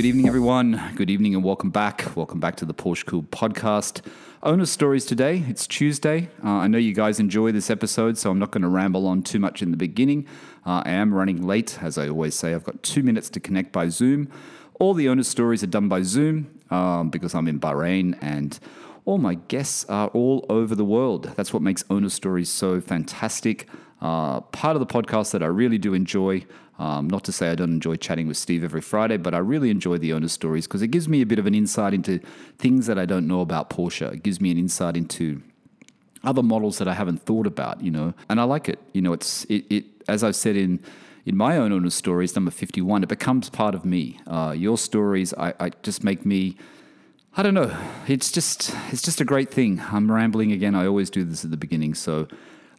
Good evening, everyone. Good evening, and welcome back. Welcome back to the Porsche Cool podcast. Owner stories today. It's Tuesday. Uh, I know you guys enjoy this episode, so I'm not going to ramble on too much in the beginning. Uh, I am running late, as I always say. I've got two minutes to connect by Zoom. All the owner stories are done by Zoom um, because I'm in Bahrain and all my guests are all over the world. That's what makes owner stories so fantastic. Uh, part of the podcast that I really do enjoy. Um, not to say I don't enjoy chatting with Steve every Friday, but I really enjoy the owner stories because it gives me a bit of an insight into things that I don't know about Porsche. It gives me an insight into other models that I haven't thought about, you know, and I like it. You know, it's it, it as I've said in in my own owner stories, number fifty one, it becomes part of me. Uh, your stories, I, I just make me. I don't know. It's just it's just a great thing. I'm rambling again. I always do this at the beginning, so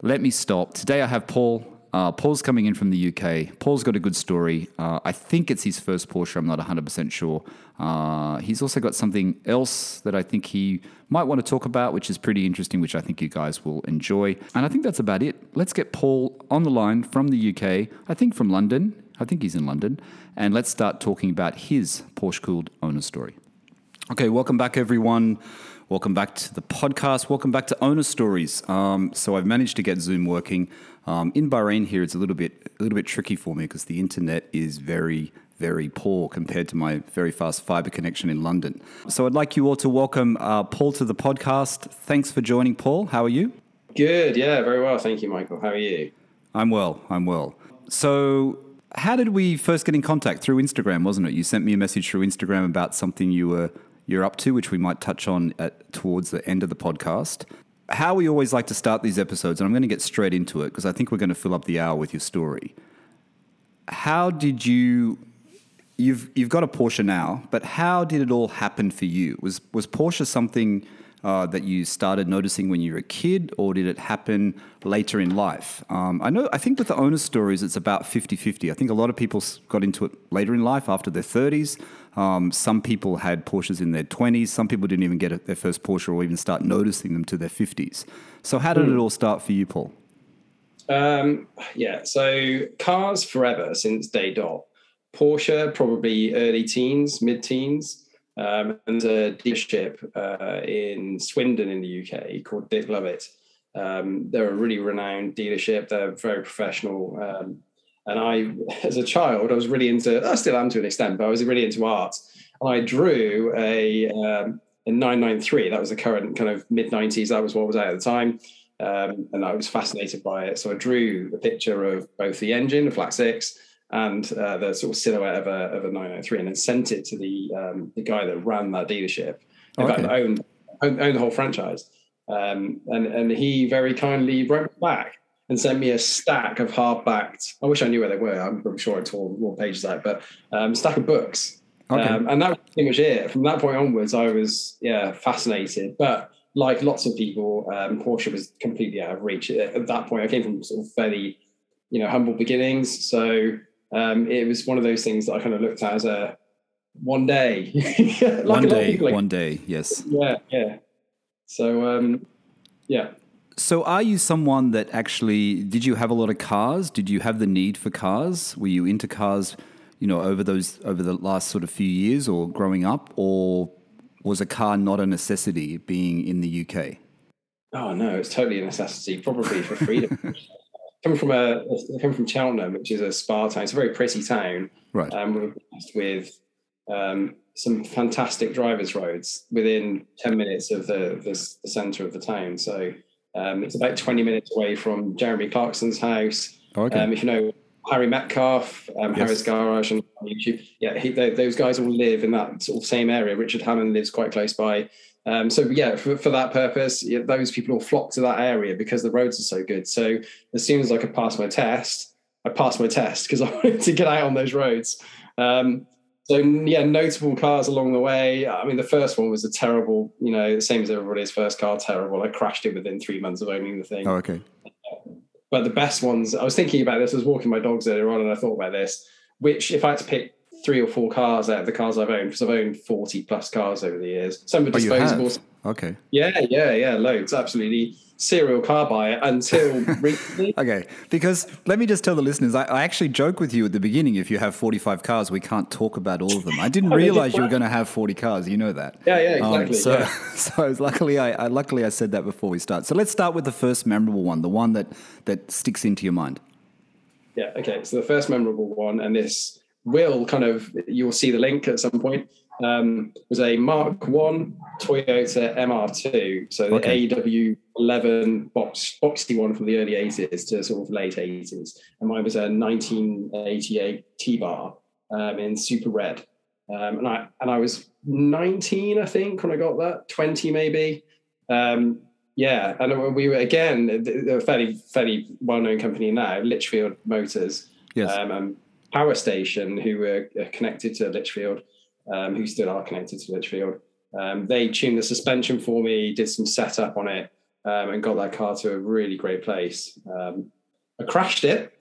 let me stop. Today I have Paul. Uh, Paul's coming in from the UK. Paul's got a good story. Uh, I think it's his first Porsche. I'm not 100% sure. Uh, he's also got something else that I think he might want to talk about, which is pretty interesting, which I think you guys will enjoy. And I think that's about it. Let's get Paul on the line from the UK, I think from London. I think he's in London. And let's start talking about his Porsche cooled owner story. Okay, welcome back, everyone. Welcome back to the podcast. Welcome back to Owner Stories. Um, so I've managed to get Zoom working. Um, in Bahrain here, it's a little bit a little bit tricky for me because the internet is very very poor compared to my very fast fiber connection in London. So I'd like you all to welcome uh, Paul to the podcast. Thanks for joining, Paul. How are you? Good. Yeah, very well. Thank you, Michael. How are you? I'm well. I'm well. So how did we first get in contact through Instagram? Wasn't it? You sent me a message through Instagram about something you were you're up to, which we might touch on at, towards the end of the podcast. How we always like to start these episodes, and I'm going to get straight into it because I think we're going to fill up the hour with your story. How did you? You've you've got a Porsche now, but how did it all happen for you? Was was Porsche something uh, that you started noticing when you were a kid, or did it happen later in life? Um, I know, I think with the owner stories, it's about 50 50. I think a lot of people got into it later in life after their 30s. Um, some people had Porsches in their 20s. Some people didn't even get their first Porsche or even start noticing them to their 50s. So, how did it all start for you, Paul? Um, yeah, so cars forever since day dot. Porsche, probably early teens, mid teens. Um, and a dealership uh, in Swindon in the UK called Dick Lovett. Um, they're a really renowned dealership. They're very professional. Um, and I, as a child, I was really into, I still am to an extent, but I was really into art. And I drew a, um, a 993. That was the current kind of mid 90s. That was what was out at the time. Um, and I was fascinated by it. So I drew a picture of both the engine, the flat six, and uh, the sort of silhouette of a, of a 993 and then sent it to the um, the guy that ran that dealership. In okay. fact, owned, owned, owned the whole franchise. Um, and, and he very kindly wrote back and sent me a stack of hardbacked. I wish I knew where they were. I'm, I'm sure I tore more pages out, but um, stack of books. Okay. Um, and that was pretty much it. From that point onwards, I was yeah fascinated. But like lots of people, um, Porsche was completely out of reach at that point. I came from sort of fairly, you know, humble beginnings, so um, it was one of those things that I kind of looked at as a one day, like one day, like, one day, yes, yeah, yeah. So um, yeah. So, are you someone that actually did you have a lot of cars? Did you have the need for cars? Were you into cars, you know, over those over the last sort of few years or growing up, or was a car not a necessity being in the UK? Oh no, it's totally a necessity, probably for freedom. coming from a coming from Cheltenham, which is a spa town. It's a very pretty town. Right. Um, we're blessed with um, some fantastic drivers' roads within ten minutes of the the, the centre of the town. So um, it's about twenty minutes away from Jeremy Clarkson's house. okay. Um, if you know Harry Metcalf, um, yes. Harry's Garage, and YouTube, yeah, he, they, those guys all live in that sort of same area. Richard Hammond lives quite close by. Um, so yeah, for, for that purpose, yeah, those people all flock to that area because the roads are so good. So as soon as I could pass my test, I passed my test because I wanted to get out on those roads. Um, so yeah, notable cars along the way. I mean, the first one was a terrible, you know, the same as everybody's first car, terrible. I crashed it within three months of owning the thing. Oh, okay. But the best ones, I was thinking about this. I was walking my dogs earlier on, and I thought about this. Which, if I had to pick three or four cars out of the cars I've owned because I've owned 40 plus cars over the years. Some are Oh, you. Okay. Yeah, yeah, yeah, loads. Absolutely. Serial car buyer until recently. Okay, because let me just tell the listeners, I, I actually joke with you at the beginning. If you have forty-five cars, we can't talk about all of them. I didn't Oh, realize you were going to have forty cars. You know that. Yeah, yeah, Um, exactly. so, yeah. so luckily, I, I luckily I said that before we start. So let's start with the first memorable one, the one that that sticks into your mind. Yeah. Okay. So the first memorable one, and this will kind of you'll see the link at some point. Um, was a Mark One Toyota MR2, so the Okay. AW11 box boxy one from the early 80s to sort of late 80s, and mine was a 1988 T-Bar um, in super red, um, and I and I was 19, I think, when I got that, 20 maybe. Um, yeah, and we were again a fairly fairly well known company now, Litchfield Motors, Yes. um, Power Station, who were uh, connected to Litchfield, um, who still are connected to Litchfield. Um, they tuned the suspension for me, did some setup on it, um, and got that car to a really great place. Um, I crashed it.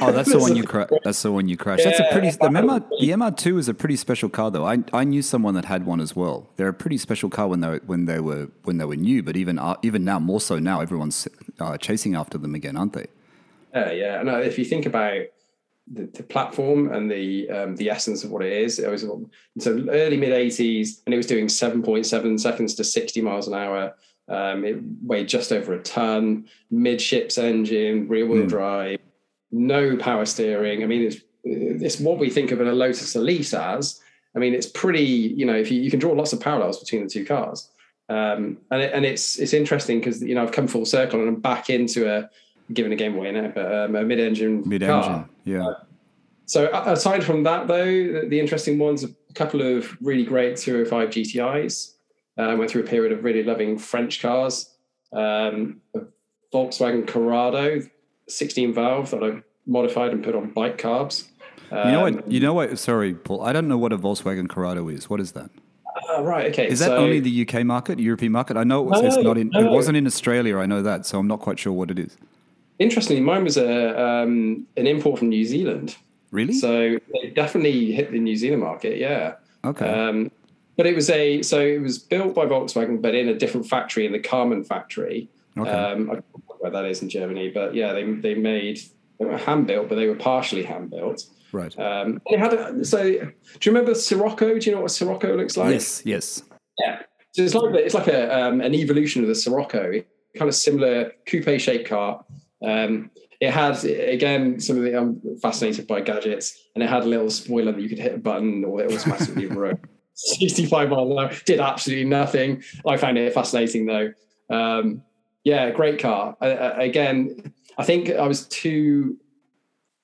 Oh, that's the one you cra- that's the one you crashed. that's a pretty the MR, the MR2 is a pretty special car though. I, I knew someone that had one as well. They're a pretty special car when they were, when they were when they were new, but even uh, even now more so now everyone's uh, chasing after them again, aren't they? Yeah, yeah. And if you think about the, the platform and the um, the essence of what it is, it was so early mid '80s, and it was doing 7.7 seconds to 60 miles an hour. Um, it weighed just over a ton, midships engine, rear wheel drive, no power steering. I mean, it's it's what we think of a Lotus Elise as. I mean, it's pretty. You know, if you, you can draw lots of parallels between the two cars, um, and it, and it's it's interesting because you know I've come full circle and I'm back into a giving a game away now, but um, a mid-engine Mid-engine, car. yeah. So aside from that, though, the, the interesting ones, a couple of really great 205 GTIs. Uh, went through a period of really loving French cars. Um, a Volkswagen Corrado, 16 valve that I modified and put on bike carbs. Um, You know what? You know what? Sorry, Paul. I don't know what a Volkswagen Corrado is. What is that? Oh, right. Okay. Is that so, only the UK market, European market? I know it was, it's No, not in. It wasn't in Australia. I know that, so I'm not quite sure what it is. Interestingly, mine was a um, an import from New Zealand. Really? So they definitely hit the New Zealand market. Yeah. okay. Um, but it was a so it was built by Volkswagen, but in a different factory in the Karmann factory. Okay. Um, I don't know where that is in Germany, but yeah, they they made they were hand built, but they were partially hand built. right. Um, they had a, so. Do you remember Scirocco? Do you know what Scirocco looks like? yes. Yes. Yeah. So it's like it's like a um, an evolution of the Scirocco, kind of similar coupe shaped car. Um, it had again some of the I'm fascinated by gadgets, and it had a little spoiler that you could hit a button or it was automatically rode 65 miles an hour. Did absolutely nothing. I found it fascinating though. Um, yeah, great car. Uh, again, I think I was too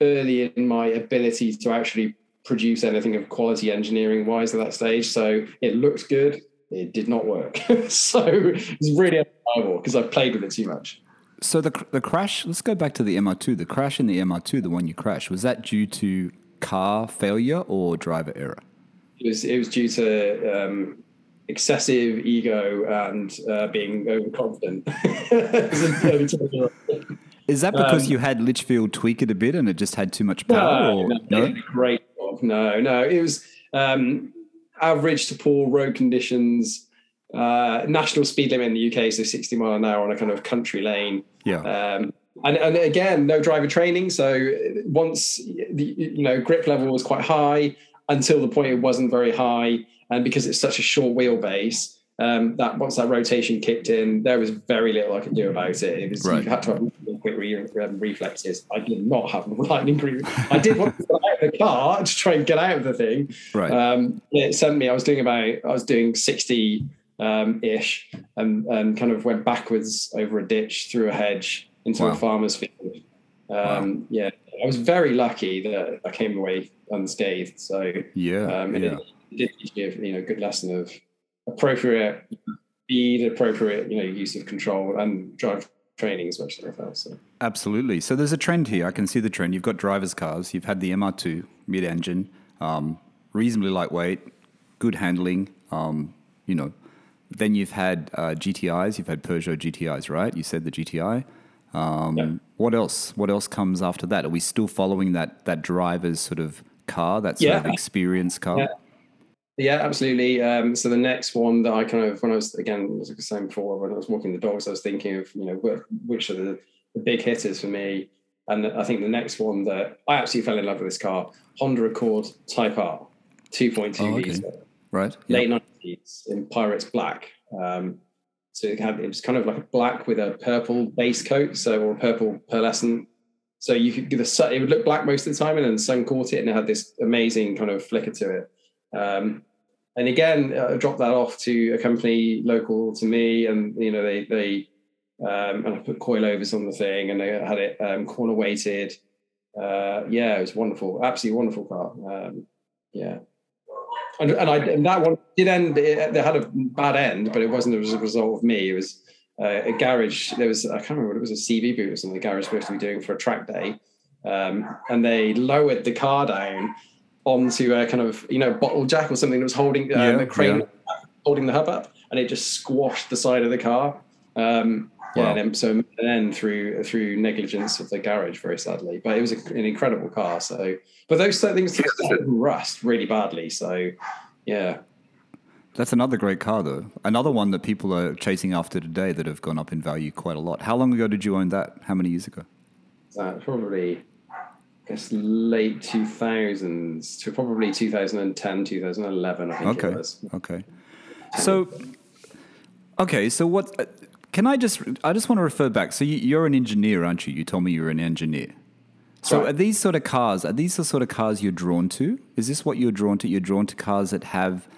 early in my ability to actually produce anything of quality engineering wise at that stage. So it looked good. It did not work. so it's really unreliable because I played with it too much. So the the crash. Let's go back to the MR2. The crash in the MR2, the one you crashed, was that due to car failure or driver error? It was it was due to um, excessive ego and uh, being overconfident. As an early 20-year-old. Is that because Um, you had Litchfield tweak it a bit and it just had too much power? No, or, no, a great job. No, no, it was um, average to poor road conditions. Uh, national speed limit in the UK, so 60 mile an hour on a kind of country lane. Yeah. Um, and, and again, no driver training. So once the you know grip level was quite high until the point it wasn't very high, and because it's such a short wheelbase, um, that once that rotation kicked in, there was very little I could do about it. It was Right. you had to have quick re- um, reflexes. I did not have lightning grip. I did want to get out of the car to try and get out of the thing. Right. Um, it sent me. I was doing about. I was doing sixty um, ish, and and kind of went backwards over a ditch through a hedge into Wow. a farmer's field. Um, Yeah, I was very lucky that I came away unscathed. So yeah. um, yeah. it did teach me, a, you know, a good lesson of appropriate speed, appropriate, you know, use of control, and drive training as much as I felt. So Absolutely. So there's a trend here. I can see the trend. You've got driver's cars. You've had the MR2 mid-engine, um, reasonably lightweight, good handling. Um, you know, then you've had uh, GTIs. You've had Peugeot GTIs, right? You said the GTI. Um, Yeah. What else? What else comes after that? Are we still following that that driver's sort of car, that sort Yeah. of experience car? Yeah. Yeah, absolutely. Um, so the next one that I kind of, when I was again, as I was saying before, when I was walking the dogs, I was thinking of you know wh- which are the, the big hitters for me, and I think the next one that I absolutely fell in love with this car, Honda Accord Type R, two point two litre, Right? Late nineties in Pirates Black. Um, so it had it was kind of like a black with a purple base coat, so or a purple pearlescent. So you could the sun, it would look black most of the time, and then the sun caught it, and it had this amazing kind of flicker to it. Um, and again, I dropped that off to a company local to me, and you know they they um, and I put coilovers on the thing, and they had it um, corner weighted. Uh, yeah, it was wonderful, absolutely wonderful car. Um, yeah, and, and I and that one did end. It, they had a bad end, but it wasn't as a result of me. It was uh, a garage. There was I can't remember what it was a CV boot or something. The garage was supposed to be doing for a track day, um, and they lowered the car down onto a kind of you know bottle jack or something that was holding um, Yeah, a crane yeah. holding the hub up, and it just squashed the side of the car. Um, yeah, Wow. and then, so then through through negligence of the garage, very sadly. But it was an incredible car. So, but those things rust really badly. So, yeah. That's another great car, though. Another one that people are chasing after today that have gone up in value quite a lot. How long ago did you own that? How many years ago? uh, probably I guess late 2000s to probably 2010 2011 I think Okay. it was Okay. So, okay. So what? Can I just? I just want to refer back. So you, you're an engineer, aren't you? You told me you're an engineer. So Right. are these sort of cars? Are these the sort of cars you're drawn to? Is this what you're drawn to? You're drawn to cars that have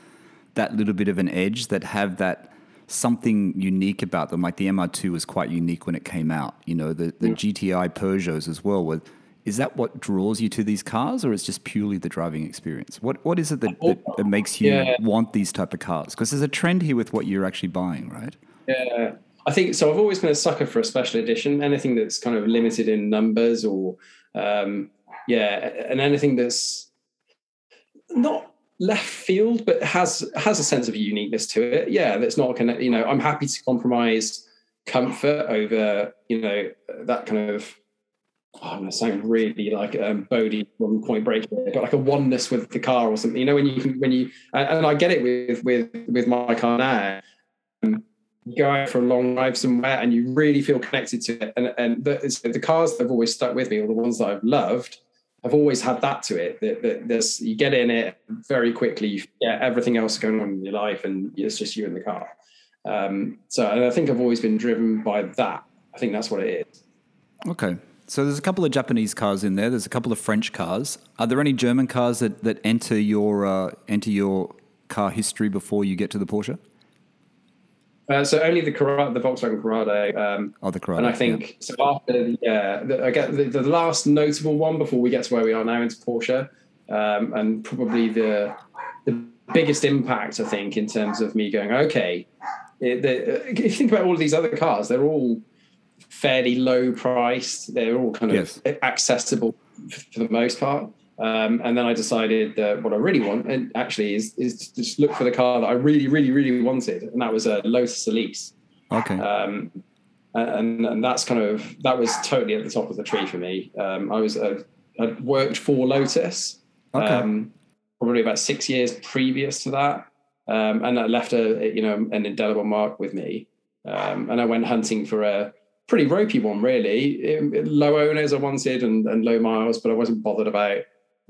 that little bit of an edge, that have that something unique about them. Like the MR2 was quite unique when it came out. You know, the the GTI Peugeots as well. Were, is that what draws you to these cars, or it's just purely the driving experience? What what is it that, that, oh, that makes you Yeah. want these type of cars? Because there's a trend here with what you're actually buying, right? Yeah, I think so. I've always been a sucker for a special edition. Anything that's kind of limited in numbers, or um, yeah, and anything that's not left field, but has has a sense of uniqueness to it. Yeah, that's not of you know. I'm happy to compromise comfort over you know that kind of. Oh, I'm going to sound really like um, Bodie from Point Break, but like a oneness with the car or something. You know, when you when you, and, I get it with with with my car now you go out for a long drive somewhere and you really feel connected to it. And, and the, the cars that have always stuck with me, or the ones that I've loved, I've always had that to it. That, that you get in it very quickly, you everything else going on in your life, and it's just you in the car. Um, so, and I think I've always been driven by that. I think that's what it is. Okay. So there's a couple of Japanese cars in there. There's a couple of French cars. Are there any German cars that, that enter your uh, enter your car history before you get to the Porsche? Uh, so only the Corrado, the Volkswagen Corrado, um, Oh, the Corrado. and I yeah. think so. After the, yeah, the, I get the, the last notable one before we get to where we are now into Porsche, um, and probably the the biggest impact I think in terms of me going okay. It, the, if you think about all of these other cars, they're all fairly low priced. They're all kind of Yes. accessible for the most part. Um, and then I decided that what I really want, and actually, is is to just look for the car that I really, really, really wanted, and that was a Lotus Elise. Okay. Um, and, and that's kind of that was totally at the top of the tree for me. Um, I was uh, I worked for Lotus, Okay. um, probably about six years previous to that, um, and that left a you know an indelible mark with me. Um, and I went hunting for a pretty ropey one, really. Um, low owners I wanted and, and low miles, but I wasn't bothered about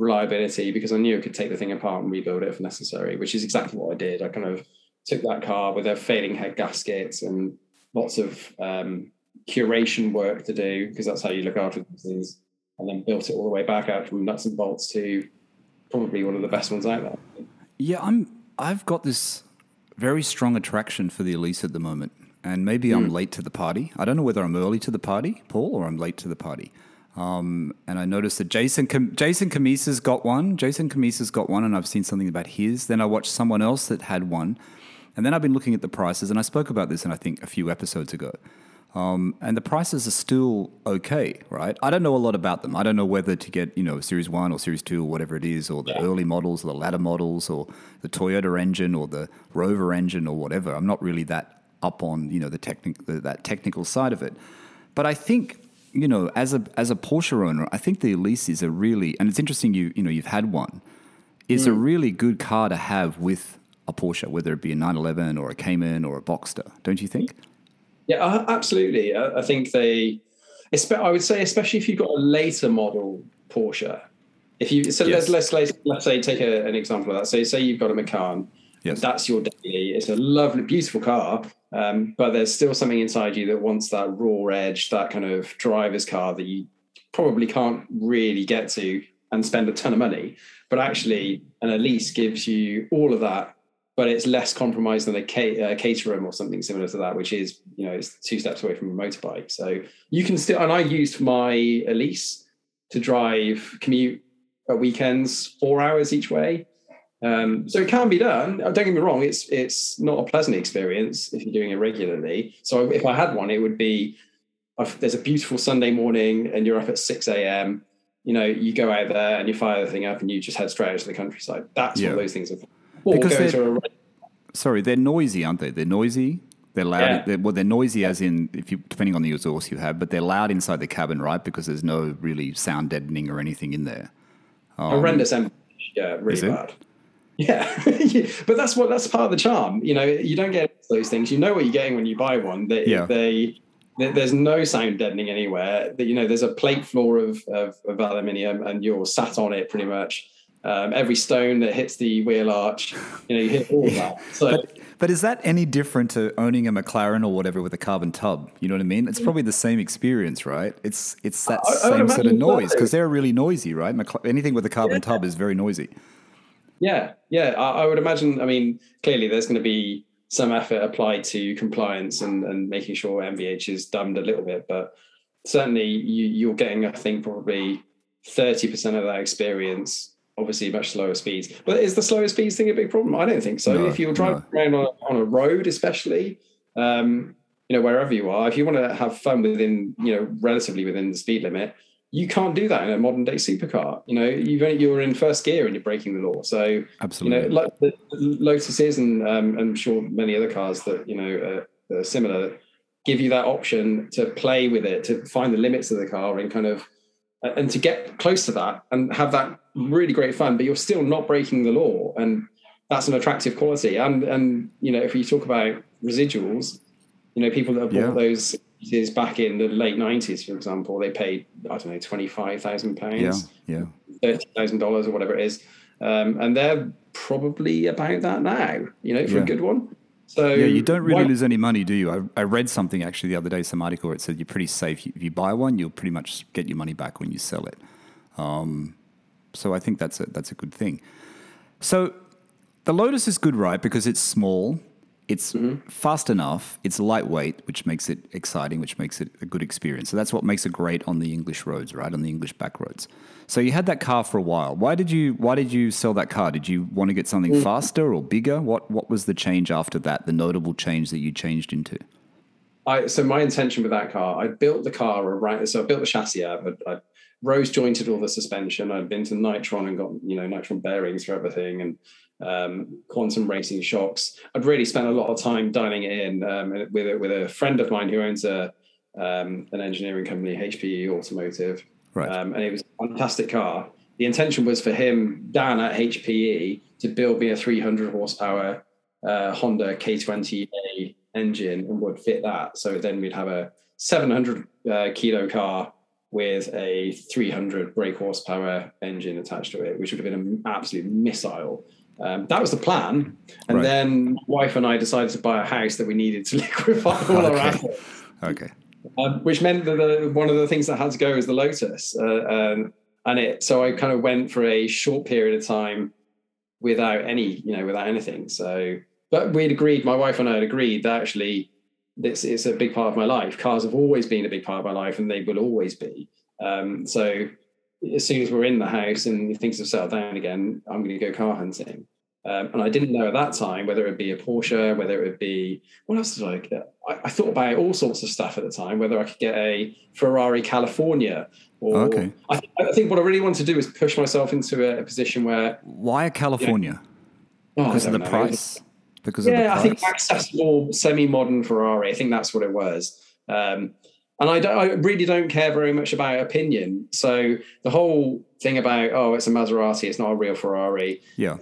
reliability because I knew I could take the thing apart and rebuild it if necessary, which is exactly what I did. I kind of took that car with a failing head gasket and lots of um, curation work to do because that's how you look after these things, and then built it all the way back out from nuts and bolts to probably one of the best ones out there. Yeah, I'm. I've got this very strong attraction for the Elise at the moment, and maybe I'm late to the party. I don't know whether I'm early to the party, Paul, or I'm late to the party. Um, and I noticed that Jason Cam- Jason Cammisa's got one. Jason Cammisa's got one, and I've seen something about his. Then I watched someone else that had one, and then I've been looking at the prices, and I spoke about this in I think a few episodes ago. Um, and the prices are still okay, right? I don't know a lot about them. I don't know whether to get, you know, Series 1 or Series 2 or whatever it is, or the early models or the latter models or the Toyota engine or the Rover engine or whatever. I'm not really that up on, you know, the technic- the, that technical side of it. But I think you know, as a as a Porsche owner, I think the Elise is a really, and it's interesting. You you know, you've had one. It's a really good car to have with a Porsche, whether it be a 911 or a Cayman or a Boxster. Don't you think? Yeah, uh, absolutely. I, think they, I would say, especially if you've got a later model Porsche. If you so Yes. let's, let's let's let's say take a, an example of that. So say you've got a Macan. Yes. That's your daily. It's a lovely, beautiful car, um, but there's still something inside you that wants that raw edge, that kind of driver's car that you probably can't really get to and spend a ton of money. But actually, an Elise gives you all of that, but it's less compromised than a uh, Caterham or something similar to that, which is you know it's two steps away from a motorbike. So you can still. And I used my Elise to drive commute at weekends, four hours each way. Um, so it can be done. Don't get me wrong; it's it's not a pleasant experience if you're doing it regularly. So if I had one, it would be if there's a beautiful Sunday morning and you're up at six a.m. You know, you go out there and you fire the thing up and you just head straight out to the countryside. That's Yeah. what those things are. Or Because they're- a Sorry, they're noisy, aren't they? They're noisy. They're loud. Yeah. They're, well, they're noisy as in if you depending on the exhaust you have, but they're loud inside the cabin, right? Because there's no really sound deadening or anything in there. horrendous. Yeah, really Um, Is it? Yeah, but that's what that's part of the charm. You know, you don't get those things. You know what you're getting when you buy one. They, Yeah. they, there's no sound deadening anywhere. That you know, there's a plate floor of, of, of aluminium, and you're sat on it pretty much. Um, every stone that hits the wheel arch, you know, you hit all of that. So But but is that any different to owning a McLaren or whatever with a carbon tub? You know what I mean? It's probably the same experience, right? It's it's that I- I same sort of noise because they're really noisy, right? Anything with a carbon tub is very noisy. Yeah, yeah. I, I would imagine. I mean, clearly, there's going to be some effort applied to compliance and, and making sure NVH is dumbed a little bit, but certainly you, you're getting, I think, probably thirty percent of that experience. Obviously, much slower speeds. But is the slower speeds thing a big problem? I don't think so. No, if you're driving around on a, on a road, especially, um, you know, wherever you are, if you want to have fun within, you know, relatively within the speed limit, you can't do that in a modern day supercar. You know, you've only, you're in first gear and you're breaking the law. So, absolutely, you know, like the Lotus is, and um, I'm sure many other cars that you know uh, are similar, give you that option to play with it, to find the limits of the car, and kind of, uh, and to get close to that and have that really great fun. But you're still not breaking the law, and that's an attractive quality. And and you know, if you talk about residuals, you know, people that have bought Yeah. those is back in the late '90s, for example, they paid I don't know twenty five thousand yeah, pounds yeah. thirty thousand dollars or whatever it is, um, and they're probably about that now. You know, for Yeah. a good one. So Yeah, you don't really why- lose any money, do you? I, I read something actually the other day, some article where it said you're pretty safe. If you buy one, you'll pretty much get your money back when you sell it. Um, so I think that's a that's a good thing. So the Lotus is good, right? Because it's small, it's mm-hmm. fast enough, it's lightweight, which makes it exciting, which makes it a good experience. So that's what makes it great on the English roads, right? On the English back roads. So you had that car for a while. Why did you why did you sell that car? Did you want to get something mm. faster or bigger? What what was the change after that? The notable change that you changed into? I, so my intention with that car, I built the car around. So I built the chassis out, but I rose jointed all the suspension. I'd been to Nitron and got you know Nitron bearings for everything and um, quantum racing shocks. I'd really spent a lot of time dialing it in um, with a, with a friend of mine who owns a um, an engineering company, HPE Automotive, Right. um, and it was a fantastic car. The intention was for him, Dan at HPE, to build me a 300 horsepower uh, Honda K20A engine and would fit that. So then we'd have a 700 uh, kilo car with a 300 brake horsepower engine attached to it, which would have been an absolute missile. Um, that was the plan. And Right. then wife and I decided to buy a house that we needed to liquefy all our Okay. assets Okay. um, which meant that the, one of the things that had to go was the Lotus, uh, um, and it. So I kind of went for a short period of time without any, you know, without anything. So, but we'd agreed, my wife and I had agreed that actually this is a big part of my life. Cars have always been a big part of my life, and they will always be. Um, so as soon as we're in the house and things have settled down again, I'm going to go car hunting. Um, and I didn't know at that time whether it would be a Porsche, whether it would be what else did I get? I, I thought about all sorts of stuff at the time, whether I could get a Ferrari California or Okay. I, I think what I really wanted to do is push myself into a, a position where Why a California? oh, Because of the know. price. Because of Yeah, I think accessible, semi-modern Ferrari. I think that's what it was. Um, and I, I really don't care very much about opinion. So the whole thing about oh, it's a Maserati, it's not a real Ferrari. Yeah,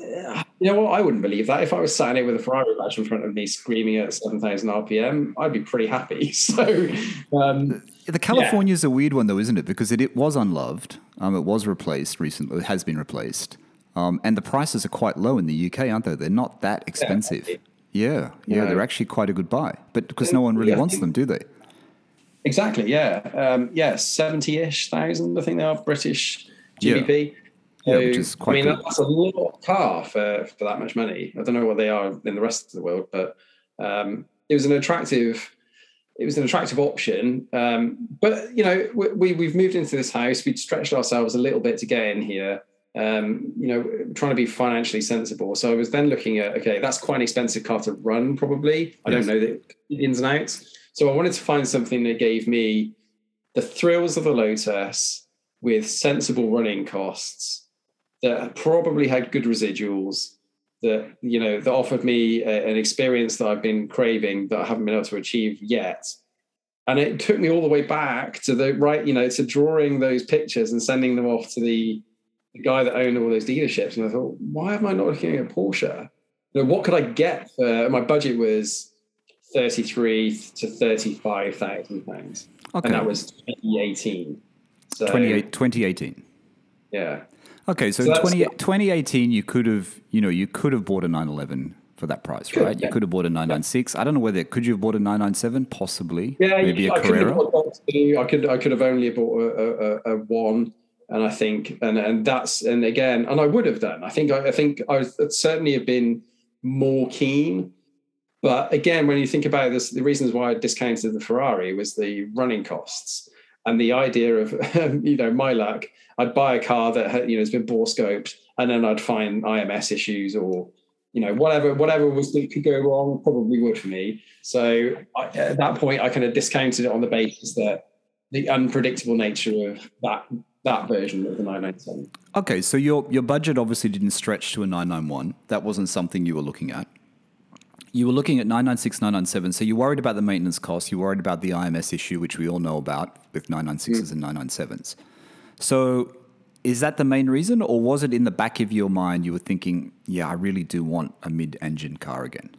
you know what? I wouldn't believe that if I was sat here with a Ferrari badge in front of me, screaming at seven thousand RPM. I'd be pretty happy. So. Um, the California is yeah. a weird one, though, isn't it? Because it, it was unloved. Um, it was replaced recently. It has been replaced, um, and the prices are quite low in the UK, aren't they? They're not that expensive. Yeah, yeah, yeah, they're actually quite a good buy. But because no one really yeah, wants them, do they? Exactly. Yeah. Um, yeah. Seventy-ish thousand. I think they are British GBP. Yeah. So, yeah, which is quite. I mean, good. that's a lot car for for that much money. I don't know what they are in the rest of the world, but um, it was an attractive. It was an attractive option, um, but you know we, we have moved into this house. We'd stretched ourselves a little bit to get in here. Um, you know, trying to be financially sensible. So I was then looking at okay, that's quite an expensive car to run. Probably, I yes. don't know the ins and outs. So I wanted to find something that gave me the thrills of the Lotus with sensible running costs that probably had good residuals that you know that offered me a, an experience that I've been craving that I haven't been able to achieve yet. And it took me all the way back to the right, you know, to drawing those pictures and sending them off to the, the guy that owned all those dealerships. And I thought, why am I not looking at Porsche? You know, what could I get for my budget was 33 to 35,000 pounds. Okay. And that was 2018. So, 2018. Yeah. Okay, so, so 20, 2018 you could have, you know, you could have bought a 911 for that price, could, right? Yeah. You could have bought a 996. I don't know whether could you have bought a 997 possibly. Yeah, maybe a Carrera. I could I could have only bought a, a, a, one and I think and and that's and again and I would have done. I think I, I think I would certainly have been more keen but again, when you think about this, the reasons why I discounted the Ferrari was the running costs and the idea of, um, you know, my luck. I'd buy a car that had, you know has been bore scoped, and then I'd find IMS issues or you know whatever whatever was that could go wrong probably would for me. So I, at that point, I kind of discounted it on the basis that the unpredictable nature of that that version of the 997. Okay, so your your budget obviously didn't stretch to a 991. That wasn't something you were looking at you were looking at 996, 997. So you worried about the maintenance costs. You worried about the IMS issue, which we all know about with 996s mm. and 997s. So is that the main reason, or was it in the back of your mind you were thinking, yeah, I really do want a mid-engine car again?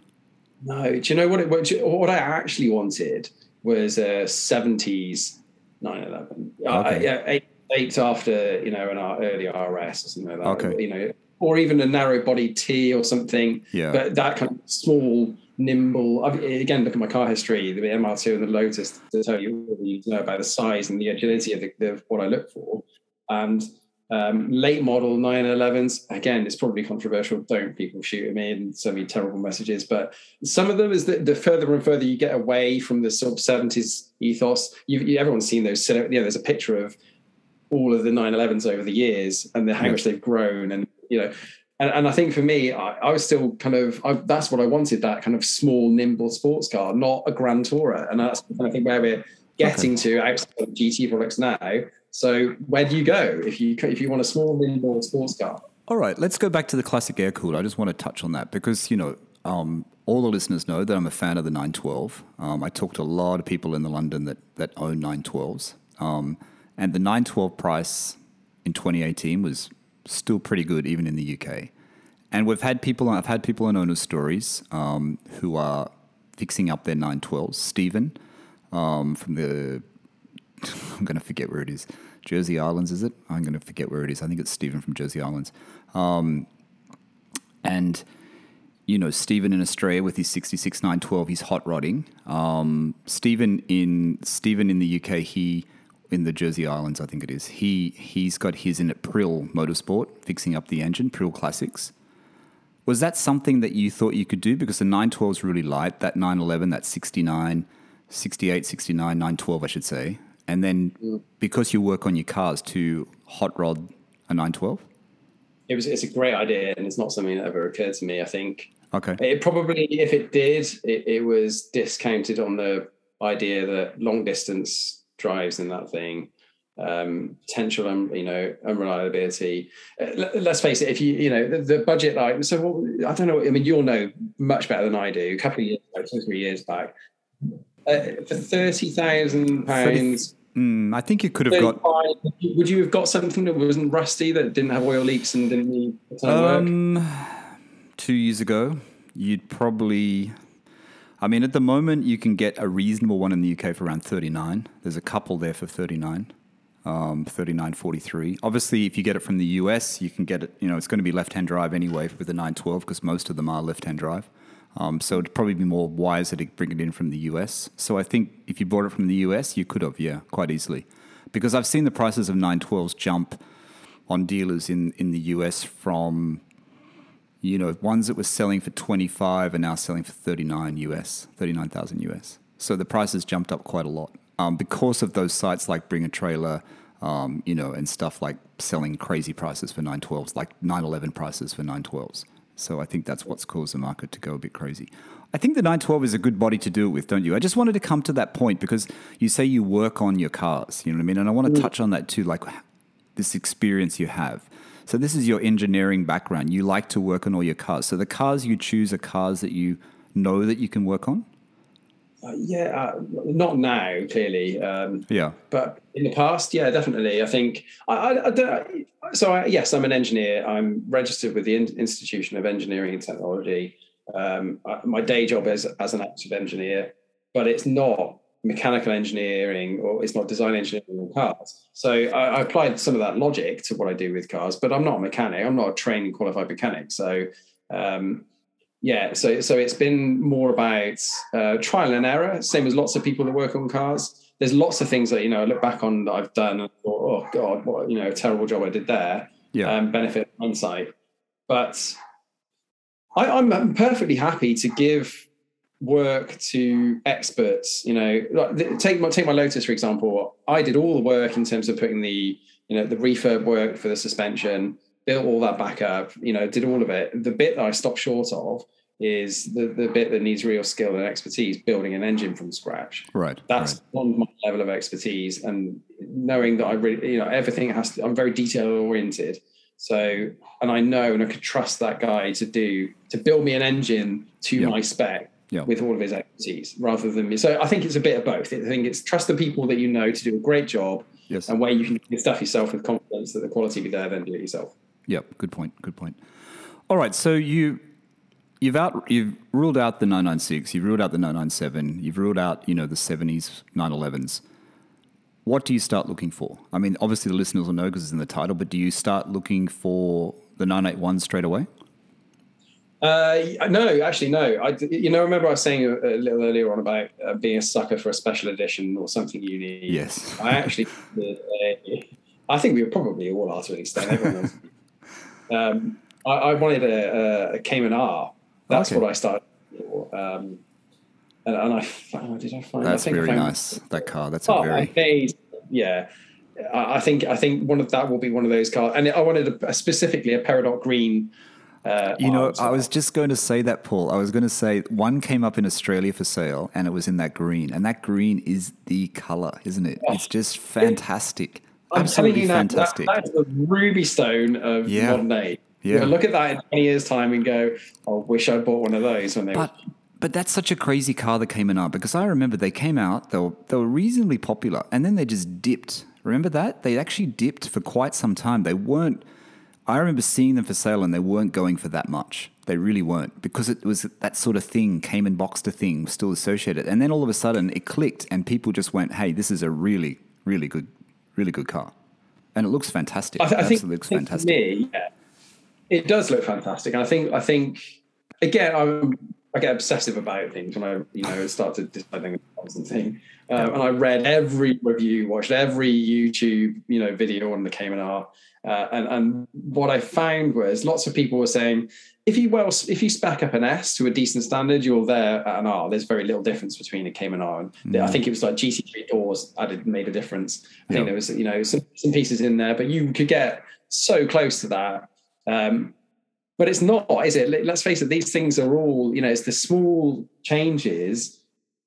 No, do you know what? It, what, what I actually wanted was a 70s 911. Okay. Uh, yeah, eight, eight after you know an early RS or something like that. Okay. You know, or even a narrow body T or something. Yeah. But that kind of small, nimble. again, look at my car history, the MR2 and the Lotus to tell you what you know about the size and the agility of, the, of what I look for. And um, late model 911s, again, it's probably controversial. Don't people shoot at me and send me terrible messages. But some of them is that the further and further you get away from the sort of 70s ethos, you, you, everyone's seen those. You know, there's a picture of all of the 911s over the years and the, how much they've grown and you know and, and I think for me, I, I was still kind of I, that's what I wanted that kind of small, nimble sports car, not a Grand Tourer, and that's I think where we're getting okay. to outside of GT products now. So where do you go if you if you want a small, nimble sports car? All right, let's go back to the classic air cooler. I just want to touch on that because you know um, all the listeners know that I'm a fan of the 912. Um, I talked to a lot of people in the London that that own 912s, um, and the 912 price in 2018 was still pretty good even in the UK. And we've had people, I've had people on owners stories um, who are fixing up their 912s. Stephen um, from the, I'm going to forget where it is. Jersey Islands, is it? I'm going to forget where it is. I think it's Stephen from Jersey Islands. Um, and, you know, Stephen in Australia with his 66 912, he's hot rodding. Um, Stephen in Stephen in the UK, he in the Jersey Islands, I think it is. He he's got his in at Prill Motorsport, fixing up the engine, Prill Classics. Was that something that you thought you could do? Because the 912 is really light, that 911, that 69, 68, 69, 912, I should say. And then mm. because you work on your cars to hot rod a 912? It was, it's a great idea and it's not something that ever occurred to me. I think okay. It probably, if it did, it, it was discounted on the idea that long distance drives in that thing um, potential and you know unreliability. Uh, let's face it, if you you know the, the budget like so what, I don't know. I mean, you'll know much better than I do. A couple of years, like two three years back, uh, for thirty thousand pounds. Mm, I think you could have got. Would you have got something that wasn't rusty, that didn't have oil leaks and didn't need of work? Um, two years ago, you'd probably. I mean, at the moment, you can get a reasonable one in the UK for around 39. There's a couple there for 39, um, 39.43. Obviously, if you get it from the US, you can get it, you know, it's going to be left hand drive anyway with the 912 because most of them are left hand drive. Um, so it'd probably be more wiser to bring it in from the US. So I think if you bought it from the US, you could have, yeah, quite easily. Because I've seen the prices of 912s jump on dealers in, in the US from, you know, ones that were selling for 25 are now selling for 39 US, 39,000 US. So the prices jumped up quite a lot um, because of those sites like Bring a Trailer, um, you know, and stuff like selling crazy prices for 912s, like 911 prices for 912s. So I think that's what's caused the market to go a bit crazy. I think the 912 is a good body to do it with, don't you? I just wanted to come to that point because you say you work on your cars, you know what I mean? And I want to touch on that too, like this experience you have. So this is your engineering background. You like to work on all your cars. So the cars you choose are cars that you know that you can work on? Uh, yeah, uh, not now, clearly. Um, yeah, but in the past, yeah, definitely. I think I, I, I don't. So I, yes, I'm an engineer. I'm registered with the Institution of Engineering and Technology. Um, I, my day job is as an active engineer, but it's not mechanical engineering or it's not design engineering on cars. So I, I, applied some of that logic to what I do with cars, but I'm not a mechanic. I'm not a trained qualified mechanic. So um, yeah, so so it's been more about uh, trial and error, same as lots of people that work on cars. There's lots of things that you know I look back on that I've done and thought, oh god, what you know, terrible job I did there. Yeah, um, benefit hindsight, but I, I'm perfectly happy to give work to experts. You know, like, take my take my Lotus for example. I did all the work in terms of putting the you know the refurb work for the suspension built all that back up, you know, did all of it. The bit that I stopped short of is the, the bit that needs real skill and expertise, building an engine from scratch. Right. That's right. on my level of expertise and knowing that I really, you know, everything has to, I'm very detail oriented. So, and I know and I could trust that guy to do, to build me an engine to yeah. my spec yeah. with all of his expertise rather than me. So I think it's a bit of both. I think it's trust the people that you know to do a great job yes. and where you can do stuff yourself with confidence that the quality will be there, then do it yourself. Yep, good point. Good point. All right, so you you've out you've ruled out the 996, you've ruled out the 997, you've ruled out you know the 70s 911s. What do you start looking for? I mean, obviously the listeners will know because it's in the title, but do you start looking for the 981 straight away? Uh, no, actually, no. I, you know, remember I was saying a, a little earlier on about uh, being a sucker for a special edition or something unique. Yes. I actually, I think we were probably all are to an extent. Everyone Um, I, I, wanted a, a, Cayman R. That's okay. what I started. Um, and, and I oh, did I find. That's I very nice. That car. That's oh, a very. Paid, yeah, I think I think one of that will be one of those cars, and I wanted a, specifically a peridot green. Uh, you know, I was just going to say that, Paul. I was going to say one came up in Australia for sale, and it was in that green, and that green is the color, isn't it? Oh, it's just fantastic. I'm Absolutely fantastic. That, that's the ruby stone of yeah. modern day. Yeah. look at that in 20 years' time and go, I wish I bought one of those when they but, were. But that's such a crazy car that came in out because I remember they came out, they were, they were reasonably popular, and then they just dipped. Remember that? They actually dipped for quite some time. They weren't, I remember seeing them for sale and they weren't going for that much. They really weren't because it was that sort of thing, Cayman Boxster thing, still associated. And then all of a sudden it clicked and people just went, hey, this is a really, really good really good car, and it looks fantastic. I, th- I think, looks fantastic. me, yeah, it does look fantastic. And I think I think again, I'm, I get obsessive about things when I you know start to deciding thing. Um, and I read every review, watched every YouTube you know video on the Cayman R, uh, and and what I found was lots of people were saying if you well if you spec up an S to a decent standard, you're there at an R. There's very little difference between a Cayman R and mm. I think it was like GC3 doors added made a difference. I think there was you know some some pieces in there, but you could get so close to that. Um, but it's not, is it? Let's face it; these things are all you know. It's the small changes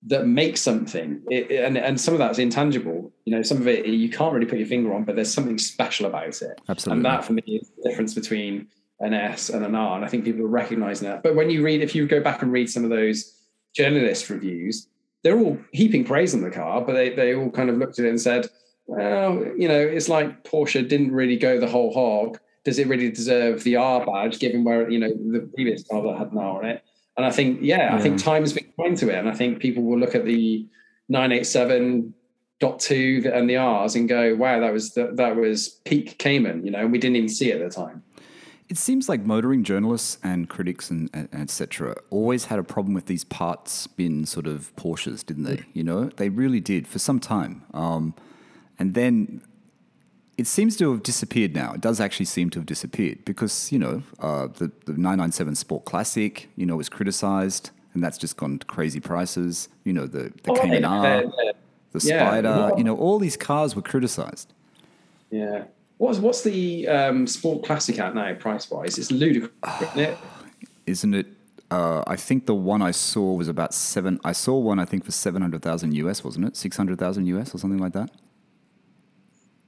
that make something, it, and and some of that's intangible. You know, some of it you can't really put your finger on, but there's something special about it. Absolutely, and that for me is the difference between an S and an R. And I think people are recognizing that. But when you read, if you go back and read some of those journalist reviews, they're all heaping praise on the car, but they they all kind of looked at it and said, well, you know, it's like Porsche didn't really go the whole hog. Does it really deserve the R badge, given where you know the previous car that had an R on it? And I think, yeah, yeah. I think time has been kind to it, and I think people will look at the 987 dot two and the R's and go, wow, that was the, that was peak Cayman, you know, and we didn't even see it at the time. It seems like motoring journalists and critics and, and etc. always had a problem with these parts bin sort of Porsches, didn't they? You know, they really did for some time. Um, and then it seems to have disappeared now. It does actually seem to have disappeared because, you know, uh, the, the 997 Sport Classic, you know, was criticized and that's just gone to crazy prices. You know, the, the oh, Cayman R, the Spider, yeah. you know, all these cars were criticized. Yeah. What's what's the um, Sport Classic at now, price wise? It's ludicrous, isn't it? Isn't it? Uh, I think the one I saw was about seven. I saw one I think for seven hundred thousand US, wasn't it? Six hundred thousand US or something like that.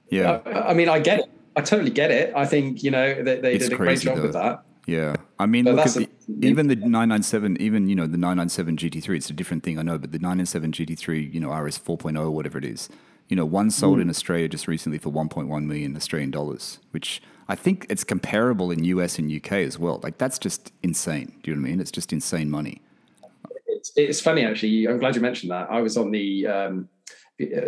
Yeah. I, I, mean, I get it. I totally get it. I think you know they, they did a great job though. with that. Yeah, I mean, look at the, a, even the 997, even you know the 997 GT3. It's a different thing, I know, but the 997 GT3, you know, RS 4.0, whatever it is, you know, one sold mm. in Australia just recently for 1.1 million Australian dollars, which I think it's comparable in US and UK as well. Like that's just insane. Do you know what I mean? It's just insane money. It's, it's funny actually. I'm glad you mentioned that. I was on the um,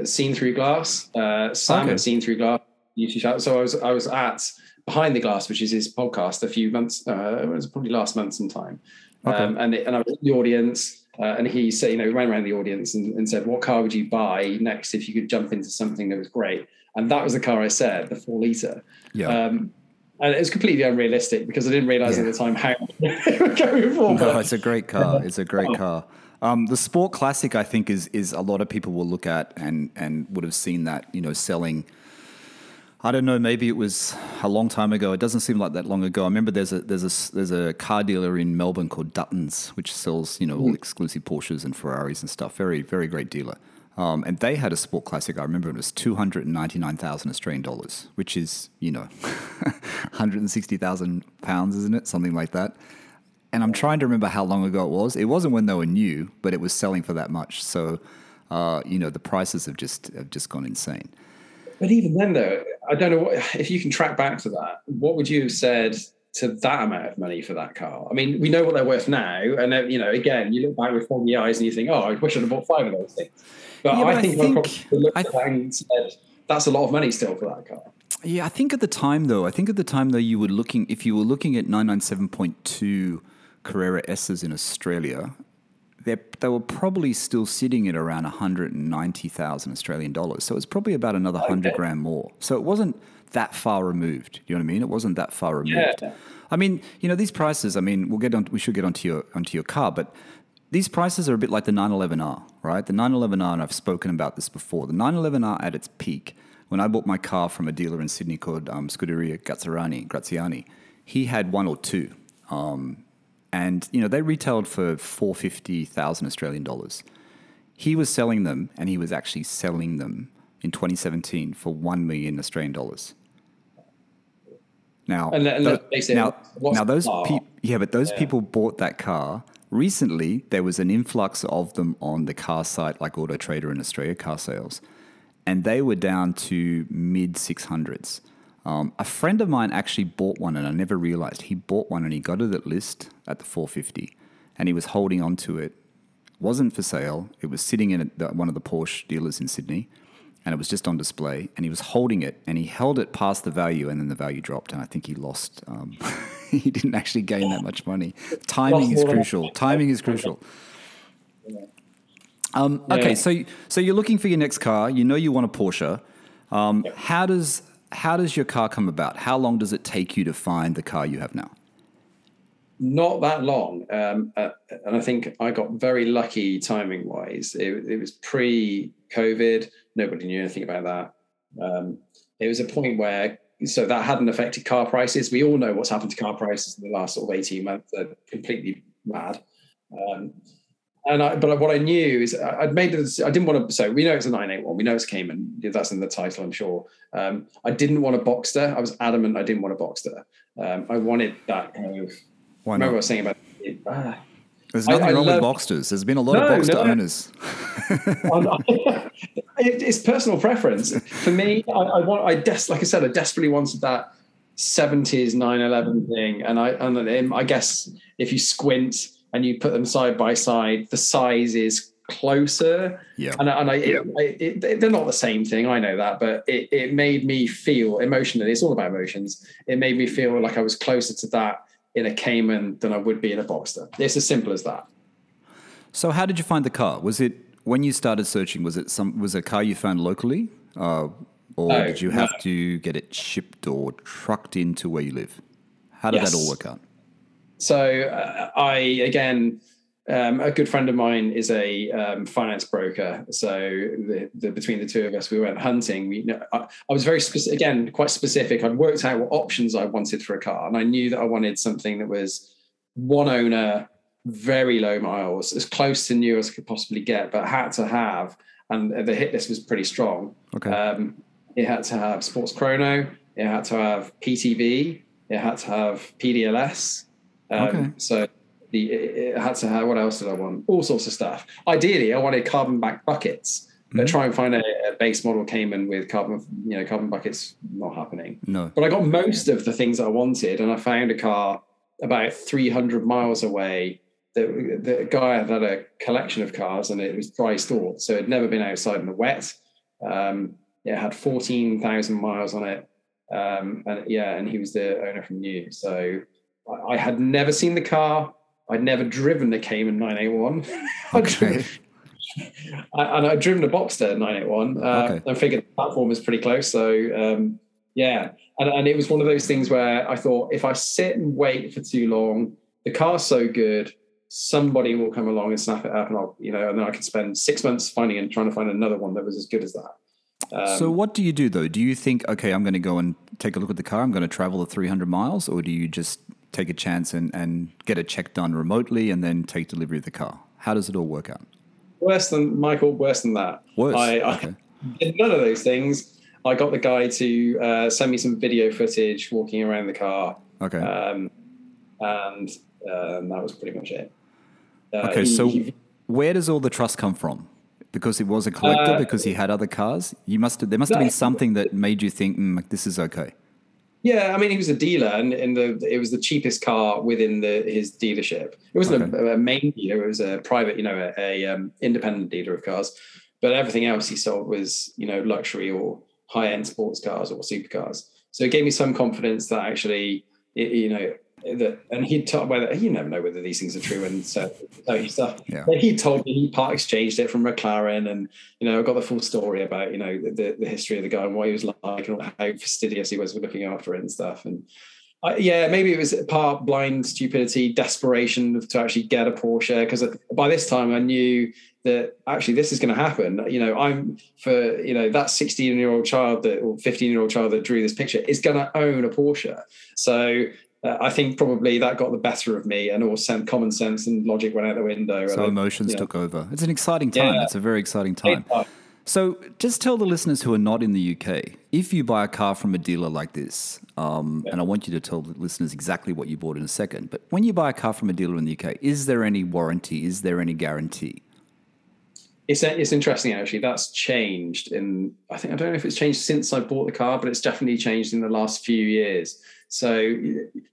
Seen Through Glass, uh, Sam okay. Seen Through Glass YouTube channel. So I was I was at Behind the Glass, which is his podcast, a few months. Uh, it was probably last month sometime. Okay. Um, and it, and I was in the audience, uh, and he said, you know, he ran around the audience and, and, said, "What car would you buy next if you could jump into something that was great?" And that was the car I said, the four liter. Yeah. Um, and it was completely unrealistic because I didn't realize yeah. at the time how they were going for. No, it's a great car. It's a great car. Um, the Sport Classic, I think, is is a lot of people will look at and and would have seen that you know selling I don't know. Maybe it was a long time ago. It doesn't seem like that long ago. I remember there's a there's a there's a car dealer in Melbourne called Dutton's, which sells you know all mm. exclusive Porsches and Ferraris and stuff. Very very great dealer. Um, and they had a sport classic. I remember it was two hundred and ninety nine thousand Australian dollars, which is you know, one hundred and sixty thousand pounds, isn't it? Something like that. And I'm trying to remember how long ago it was. It wasn't when they were new, but it was selling for that much. So, uh, you know, the prices have just have just gone insane. But even then, though, I don't know what, if you can track back to that. What would you have said to that amount of money for that car? I mean, we know what they're worth now, and then, you know, again, you look back with foggy eyes and you think, "Oh, I wish I'd have bought five of those things." But, yeah, but I, think I think, probably looked and said, "That's a lot of money still for that car." Yeah, I think at the time, though, I think at the time though, you were looking if you were looking at nine nine seven point two Carrera S's in Australia, they were probably still sitting at around 190,000 Australian dollars. So it's probably about another okay. 100 grand more. So it wasn't that far removed. You know what I mean? It wasn't that far removed. Yeah. I mean, you know, these prices, I mean, we'll get on, we should get onto your, onto your car, but these prices are a bit like the 911R, right? The 911R, and I've spoken about this before, the 911R at its peak, when I bought my car from a dealer in Sydney called um, Scuderia Graziani, Graziani, he had one or two. Um, and you know they retailed for four fifty thousand Australian dollars. He was selling them, and he was actually selling them in 2017 for one million Australian dollars. Now, and, and now, now those pe- yeah, but those yeah. people bought that car recently. There was an influx of them on the car site like Auto Trader in Australia, car sales, and they were down to mid six hundreds. Um, a friend of mine actually bought one, and I never realized he bought one, and he got it at list at the 450, and he was holding on to it. wasn't for sale. It was sitting in a, one of the Porsche dealers in Sydney, and it was just on display. And he was holding it, and he held it past the value, and then the value dropped, and I think he lost. Um, he didn't actually gain that much money. Timing is crucial. Timing is crucial. Um, okay, so so you're looking for your next car. You know you want a Porsche. Um, how does how does your car come about? How long does it take you to find the car you have now? Not that long, um, uh, and I think I got very lucky timing wise. It, it was pre-COVID; nobody knew anything about that. Um, it was a point where so that hadn't affected car prices. We all know what's happened to car prices in the last sort of eighteen months; they're completely mad. Um, and I, but what I knew is I'd made this. I didn't want to. So we know it's a 981. We know it's Cayman. That's in the title, I'm sure. Um, I didn't want a Boxster. I was adamant I didn't want a Boxster. Um, I wanted that kind of. Why remember not? I was saying about it, ah, There's nothing I wrong love- with Boxsters. There's been a lot of No, Boxster no. owners. it, it's personal preference. For me, I, I want, I des- like I said, I desperately wanted that 70s 911 thing. And I, and I guess if you squint and you put them side by side, the size is closer. Yeah. And, and I, it, it, it, they're not the same thing. I know that, but it, it made me feel emotionally, it's all about emotions. It made me feel like I was closer to that in a Cayman than I would be in a Boxster. It's as simple as that. So how did you find the car? Was it when you started searching? Was it some? Was a car you found locally, uh, or No, did you no. have to get it shipped or trucked into where you live? How did Yes. that all work out? So uh, I again, um, a good friend of mine is a um, finance broker. So the, the, between the two of us, we went hunting. We, you know, I, I was very specific, again quite specific. I'd worked out what options I wanted for a car, and I knew that I wanted something that was one owner, very low miles, as close to new as I could possibly get, but had to have. And the hit list was pretty strong. Okay. Um, it had to have sports chrono. It had to have PTV. It had to have PDLS. Um, Okay. So the it, had to have what else did I want? All sorts of stuff. Ideally, I wanted carbon back buckets. But Mhm. try and find a, a base model Cayman with carbon, you know, carbon buckets not happening. No. But I got most of the things I wanted, and I found a car about 300 miles away. The, the guy had had a collection of cars, and it was dry stored, so it had never been outside in the wet. Um, it had 14,000 miles on it, um, and yeah, and he was the owner from New. So I, I had never seen the car. I'd never driven the Cayman 981. Okay. I- and I'd driven a Boxster 981. Uh, Okay. I figured the platform was pretty close. So um, yeah, and, and it was one of those things where I thought if I sit and wait for too long, the car's so good, somebody will come along and snap it up, and I'll you know, and then I can spend six months finding and trying to find another one that was as good as that. Um, so what do you do though? Do you think, okay, I'm going to go and take a look at the car. I'm going to travel the 300 miles, or do you just take a chance and, and get a check done remotely and then take delivery of the car? How does it all work out? worse than Michael, worse than that. Worse. I, I okay. did none of those things. I got the guy to uh, send me some video footage walking around the car, Okay. um, and um, that was pretty much it. Uh, okay. he- so he- where does all the trust come from? Because it was a collector, Uh, because he had other cars. You must have, there must have been something that made you think, mm, this is okay. Yeah, I mean, he was a dealer, and, and the it was the cheapest car within the his dealership. It wasn't a, a main dealer; it was a private, you know, a, a um, independent dealer of cars. But everything else he sold was, you know, luxury or high end sports cars or supercars. So it gave me some confidence that actually, it, you know, that and he'd told whether you never know whether these things are true and so you stuff. Yeah. But he told me he part exchanged it from McLaren, and you know, I got the full story about you know the, the history of the guy and what he was like and how fastidious he was with looking after it and stuff. And I, yeah, maybe it was part blind stupidity, desperation to actually get a Porsche because by this time I knew that actually this is going to happen. You know, I'm for you know that 16 year old child that or 15 year old child that drew this picture is going to own a Porsche. So. Uh, I think probably that got the better of me, and all sen- common sense and logic went out the window. So I- emotions yeah. took over. It's an exciting time. Yeah. It's a very exciting time. So, just tell the listeners who are not in the UK if you buy a car from a dealer like this, um, and I want you to tell the listeners exactly what you bought in a second, but when you buy a car from a dealer in the UK, is there any warranty? Is there any guarantee? It's it's interesting actually. That's changed in I think I don't know if it's changed since I bought the car, but it's definitely changed in the last few years. So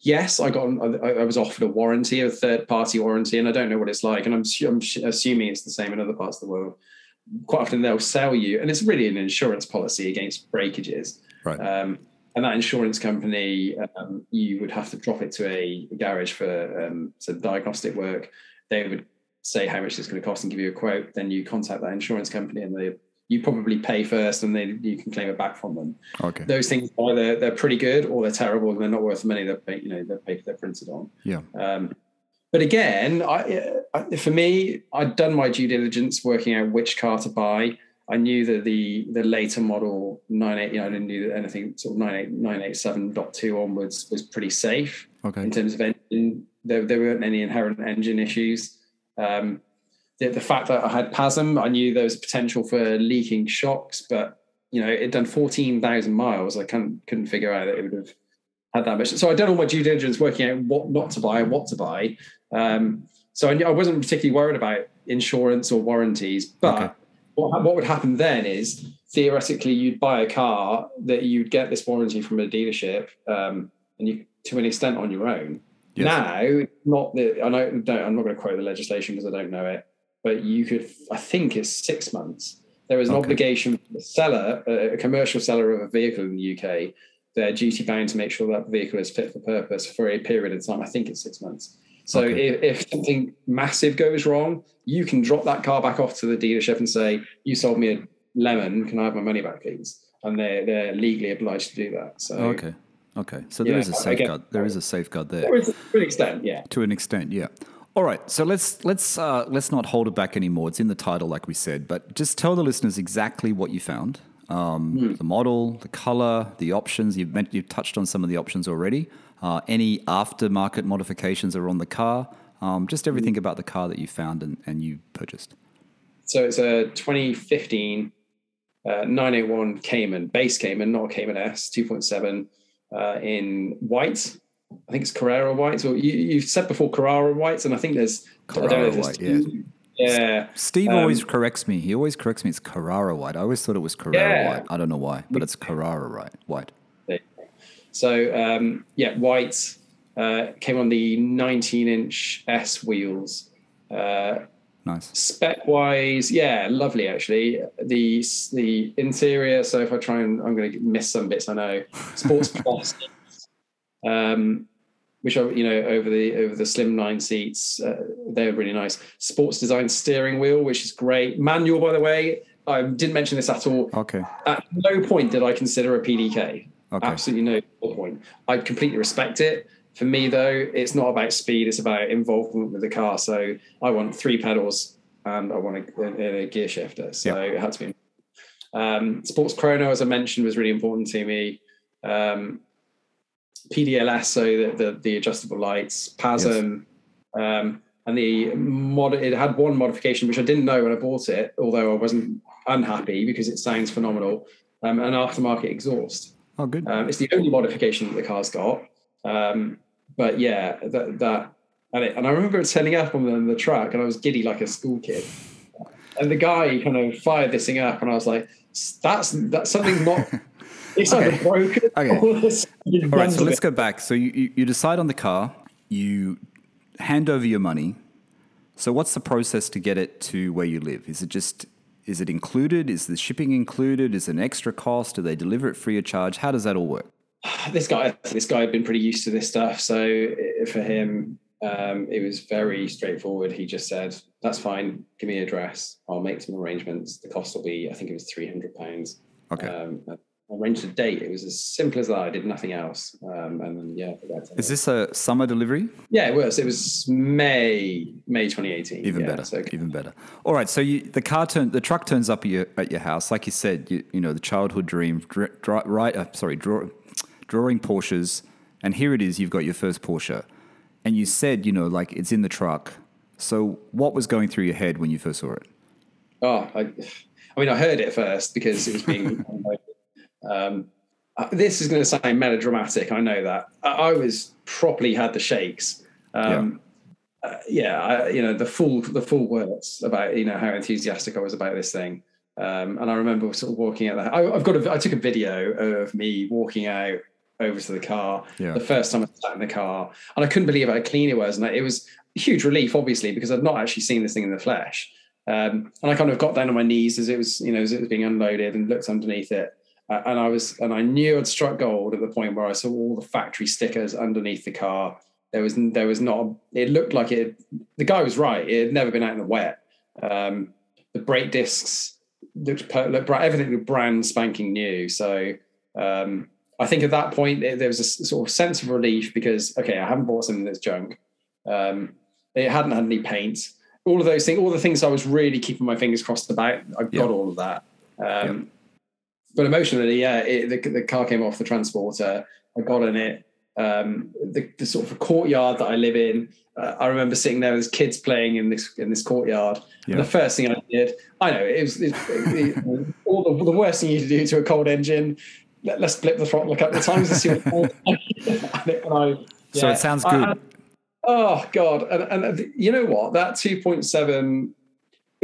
yes, I got I was offered a warranty, a third party warranty, and I don't know what it's like, and I'm I'm assuming it's the same in other parts of the world. Quite often they'll sell you, and it's really an insurance policy against breakages. Right. Um, and that insurance company, um, you would have to drop it to a garage for um, some diagnostic work. They would say how much it's going to cost and give you a quote. Then you contact that insurance company, and they you probably pay first, and then you can claim it back from them. Okay. Those things either they're pretty good or they're terrible, and they're not worth the money that you know the paper they're printed on. Yeah. Um, but again, I, for me, I'd done my due diligence working out which car to buy. I knew that the the later model 98, you know, I didn't knew that anything sort of 98, 987.2 onwards was pretty safe Okay. in terms of engine. There, there weren't any inherent engine issues. Um, the, the fact that I had PASM, I knew there was potential for leaking shocks, but you know, it done 14,000 miles. I couldn't, couldn't figure out that it would have had that much. So I'd done all my due diligence working out what not to buy and what to buy. Um, so I, I, wasn't particularly worried about insurance or warranties. But okay. what, what would happen then is theoretically you'd buy a car that you'd get this warranty from a dealership, um, and you to an extent on your own. Yes. Now, not the I know don't, I'm not going to quote the legislation because I don't know it, but you could I think it's six months. There is an okay. obligation for the seller, uh, a commercial seller of a vehicle in the UK, they're duty bound to make sure that vehicle is fit for purpose for a period of time. I think it's six months. So okay. if, if something massive goes wrong, you can drop that car back off to the dealership and say, "You sold me a lemon. Can I have my money back, please?" And they're they're legally obliged to do that. So okay, okay. So there yeah, is a safeguard. there is a safeguard there. there is, to an extent, yeah. To an extent, yeah. All right, so let's let's uh, let's not hold it back anymore. It's in the title, like we said, but just tell the listeners exactly what you found um, mm. the model, the color, the options. You've, meant, you've touched on some of the options already. Uh, any aftermarket modifications are on the car. Um, just everything mm. about the car that you found and, and you purchased. So it's a 2015 uh, 981 Cayman, base Cayman, not a Cayman S, 2.7 uh, in white. I think it's Carrara white. Or you, have said before Carrara whites, and I think there's Carrara I don't know if there's white, two, yeah. Yeah. Steve um, always corrects me. He always corrects me. It's Carrara white. I always thought it was Carrara yeah. white. I don't know why, but it's Carrara right, white. So um, yeah, white uh, came on the 19 inch S wheels. Uh, nice. Spec wise, yeah, lovely actually. The the interior. So if I try and I'm going to miss some bits, I know. Sports Plus. Um, which are you know over the over the slim nine seats. Uh, they're really nice. Sports design steering wheel, which is great. Manual, by the way. I didn't mention this at all. Okay. At no point did I consider a PDK. Okay. Absolutely no point. I completely respect it. For me, though, it's not about speed; it's about involvement with the car. So I want three pedals and I want a, a, a gear shifter. So yep. it had to be. Um, sports chrono, as I mentioned, was really important to me. Um, PDLS, so the, the, the adjustable lights, PASM, yes. um, and the mod. It had one modification which I didn't know when I bought it, although I wasn't unhappy because it sounds phenomenal. Um, an aftermarket exhaust. Oh, good. Um, it's the only modification that the car's got. Um, but yeah, that that and, it, and I remember turning up on the, the track and I was giddy like a school kid. And the guy kind of fired this thing up, and I was like, "That's that something's not." It's okay. either broken okay. All right, so let's go back. So you, you, decide on the car, you hand over your money. So what's the process to get it to where you live? Is it just is it included? Is the shipping included? Is it an extra cost? Do they deliver it free of charge? How does that all work? This guy, this guy had been pretty used to this stuff, so for him, um, it was very straightforward. He just said, "That's fine. Give me an address. I'll make some arrangements. The cost will be, I think it was three hundred pounds." Okay. Um, arranged a date. It was as simple as that. I did nothing else. Um, and then, yeah. Is this a summer delivery? Yeah, it was. It was May May 2018. Even yeah, better. So. Even better. All right. So you, the car turn the truck turns up at your at your house, like you said. You, you know the childhood dream, right? Uh, sorry, draw, drawing Porsches, and here it is. You've got your first Porsche, and you said, you know, like it's in the truck. So what was going through your head when you first saw it? Oh, I, I mean, I heard it first because it was being Um, this is going to sound melodramatic. I know that. I, I was properly had the shakes. Um, yeah, uh, yeah I, you know the full the full words about you know how enthusiastic I was about this thing. Um, and I remember sort of walking out. I, have got. A, I took a video of me walking out over to the car yeah. the first time I sat in the car, and I couldn't believe how clean it was. And it was a huge relief, obviously, because I'd not actually seen this thing in the flesh. Um, and I kind of got down on my knees as it was, you know, as it was being unloaded and looked underneath it. Uh, and I was, and I knew I'd struck gold at the point where I saw all the factory stickers underneath the car. There was, there was not. It looked like it. The guy was right. It had never been out in the wet. Um, the brake discs looked, looked everything looked brand spanking new. So um, I think at that point it, there was a sort of sense of relief because okay, I haven't bought something that's junk. Um, it hadn't had any paint. All of those things, all the things I was really keeping my fingers crossed about, I got all of that. Um, but emotionally, yeah, it, the, the car came off the transporter. I got in it. Um, the, the, sort of courtyard that I live in. Uh, I remember sitting there with kids playing in this in this courtyard. Yeah. And the first thing I did, I know it was it, it, all the, the, worst thing you to do to a cold engine. Let, us flip the throttle a couple of times and see what. and I, yeah, so it sounds good. I, Oh God! And, and you know what? That two point seven,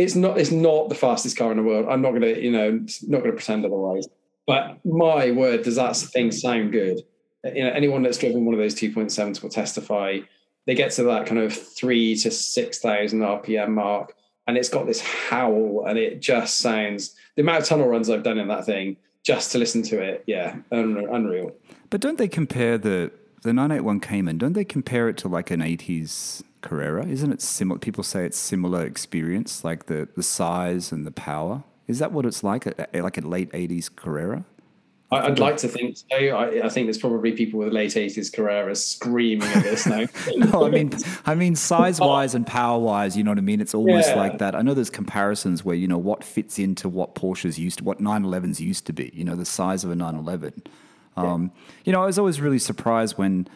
it's not it's not the fastest car in the world. I'm not gonna you know not gonna pretend otherwise. But my word, does that thing sound good? You know, anyone that's driven one of those two point sevens will testify. They get to that kind of three to six thousand RPM mark, and it's got this howl, and it just sounds. The amount of tunnel runs I've done in that thing just to listen to it, yeah, unreal. But don't they compare the the 981 Cayman, don't they compare it to like an 80s Carrera? Isn't it similar? People say it's similar experience, like the, the size and the power. Is that what it's like, like a late 80s Carrera? I'd like to think so. I, I, think there's probably people with late 80s Carreras screaming at this now. no, I mean, I mean, size wise and power wise, you know what I mean? It's almost yeah. like that. I know there's comparisons where, you know, what fits into what Porsches used to, what 911s used to be, you know, the size of a 911. Um, You know, I was always really surprised when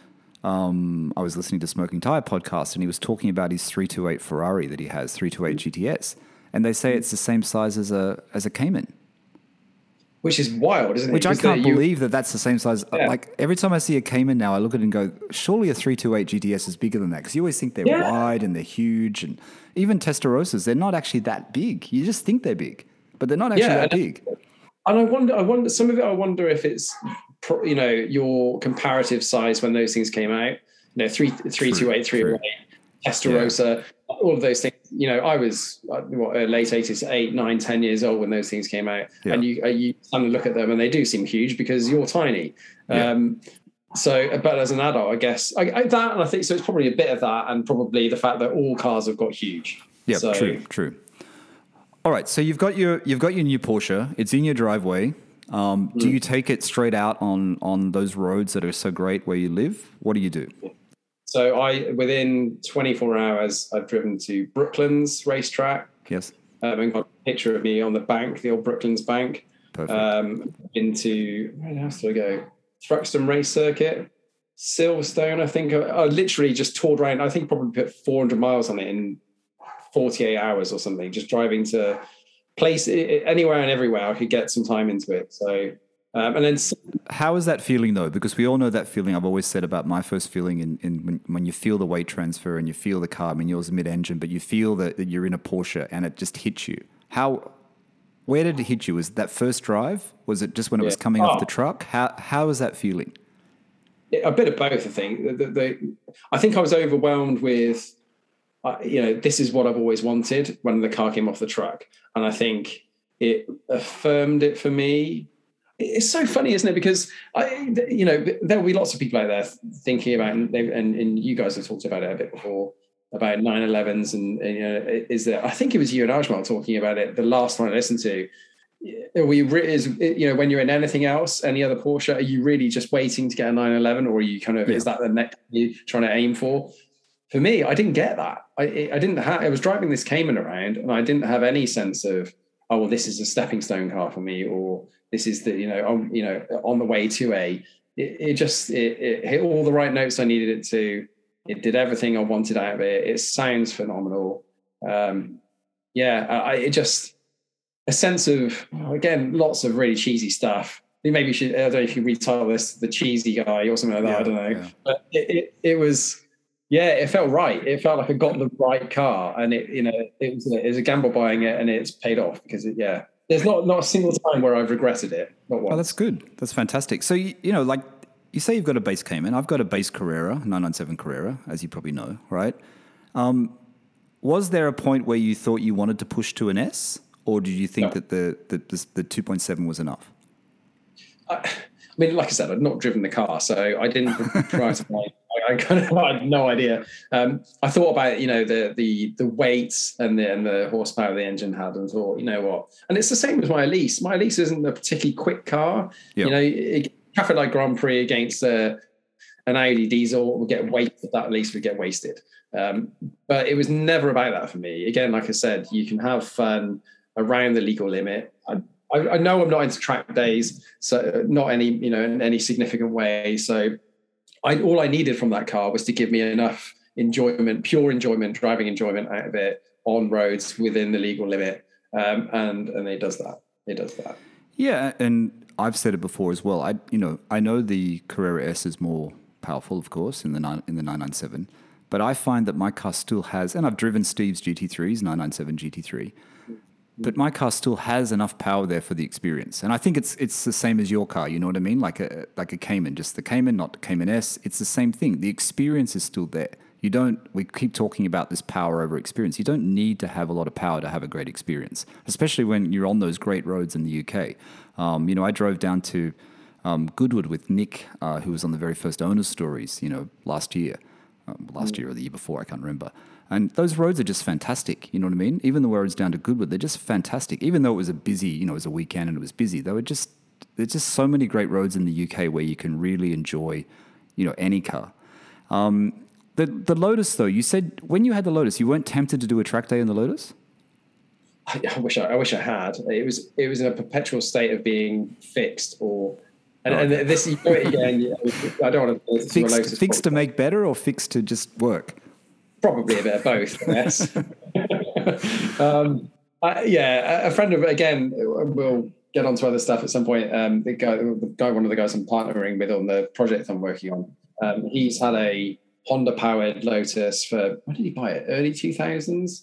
um, I was listening to Smoking Tire podcast and he was talking about his 328 Ferrari that he has, 328 mm-hmm. GTS, and they say it's the same size as a as a Cayman. Which is wild, isn't it? Which I can't believe that that's the same size. Yeah. Like every time I see a Cayman now, I look at it and go, surely a 328 GTS is bigger than that because you always think they're yeah. wide and they're huge, and even Testarossas, they're not actually that big. You just think they're big, but they're not actually yeah, that big. And I wonder, I wonder, some of it, I wonder if it's you know your comparative size when those things came out. You know, three three two eight three eight, Testarossa, yeah. all of those things. You know, I was uh, what uh, late eighties, eight, nine, ten years old when those things came out, yeah. and you uh, you of look at them and they do seem huge because you're tiny. Yeah. Um, so, but as an adult, I guess I, I, that, and I think so. It's probably a bit of that, and probably the fact that all cars have got huge. Yeah, so, true, true. All right, so you've got your you've got your new Porsche. It's in your driveway. Um, mm. Do you take it straight out on on those roads that are so great where you live? What do you do? So I within 24 hours, I've driven to Brooklands racetrack. Yes. Um, and got a picture of me on the bank, the old Brooklands bank. Perfect. Um, into where else do I go? Thruxton Race Circuit, Silverstone. I think I, I literally just toured around. I think probably put 400 miles on it in 48 hours or something. Just driving to place anywhere and everywhere. I could get some time into it. So, um, and then how is that feeling though? Because we all know that feeling. I've always said about my first feeling in, in when, when, you feel the weight transfer and you feel the car. I mean, yours mid-engine, but you feel that, that you're in a Porsche and it just hits you. How? Where did it hit you? Was that first drive? Was it just when it yeah. was coming oh. off the truck? How how was that feeling? A bit of both, I think. The, the, the, I think I was overwhelmed with you know, this is what I've always wanted when the car came off the truck. And I think it affirmed it for me. It's so funny, isn't it? Because I, you know, there will be lots of people out there thinking about, and, and, and you guys have talked about it a bit before about 911s, and, and you know, is that I think it was you and Ajmal talking about it. The last one I listened to, are we is you know when you're in anything else, any other Porsche, are you really just waiting to get a 911, or are you kind of yeah. is that the next you trying to aim for? For me, I didn't get that. I, I didn't have, I was driving this Cayman around and I didn't have any sense of, oh, well, this is a stepping stone car for me, or this is the, you know, on, you know, on the way to a, it, it just, it, it, hit all the right notes I needed it to. It did everything I wanted out of it. It sounds phenomenal. Um, yeah, I, it just, a sense of, again, lots of really cheesy stuff. Maybe you should, I don't know if you retitle this, the cheesy guy or something like that. Yeah, I don't know. Yeah. But it, it, it was, yeah, it felt right. It felt like I got the right car, and it you know it was a, it was a gamble buying it, and it's paid off because it, yeah, there's not not a single time where I've regretted it. Not once. Oh, that's good. That's fantastic. So you, you know, like you say, you've got a base Cayman. I've got a base Carrera, 997 Carrera, as you probably know, right? Um, was there a point where you thought you wanted to push to an S, or did you think no. that the the, the, the 2.7 was enough? I mean, like I said, I'd not driven the car, so I didn't try to like I kind of I had no idea. Um, I thought about you know the the the weights and the and the horsepower the engine had, and thought you know what. And it's the same as my Elise. My Elise isn't a particularly quick car. Yep. You know, it, traffic light Grand Prix against uh, an Audi diesel would get wasted. That Elise would get wasted. Um, but it was never about that for me. Again, like I said, you can have fun around the legal limit. I, I, know I'm not into track days, so not any you know in any significant way. So I, all I needed from that car was to give me enough enjoyment, pure enjoyment, driving enjoyment out of it on roads within the legal limit, um, and and it does that. It does that. Yeah, and I've said it before as well. I you know I know the Carrera S is more powerful, of course, in the nine, in the nine nine seven, But I find that my car still has, and I've driven Steve's GT3s, 997 GT3, but my car still has enough power there for the experience. And I think it's it's the same as your car. You know what I mean? Like a like a Cayman, just the Cayman, not the Cayman S. It's the same thing. The experience is still there. You don't. We keep talking about this power over experience. You don't need to have a lot of power to have a great experience, especially when you're on those great roads in the UK. Um, you know, I drove down to um, Goodwood with Nick, uh, who was on the very first owner stories. You know, last year, um, last year or the year before, I can't remember. And those roads are just fantastic. You know what I mean? Even the roads down to Goodwood, they're just fantastic. Even though it was a busy, you know, it was a weekend and it was busy, they were just there's just so many great roads in the UK where you can really enjoy, you know, any car. Um, the the Lotus though, you said when you had the Lotus, you weren't tempted to do a track day in the Lotus. I, I wish I, I wish I had. It was it was in a perpetual state of being fixed or. And, Oh, and this, you know again. I don't want to Fixed, fixed to make better or fixed to just work? Probably a bit of both. Yes. um, I, yeah, a friend of again. We'll get onto other stuff at some point. Um, the guy, the guy, one of the guys I'm partnering with on the project I'm working on. Um, he's had a Honda powered Lotus for when did he buy it? Early 2000s.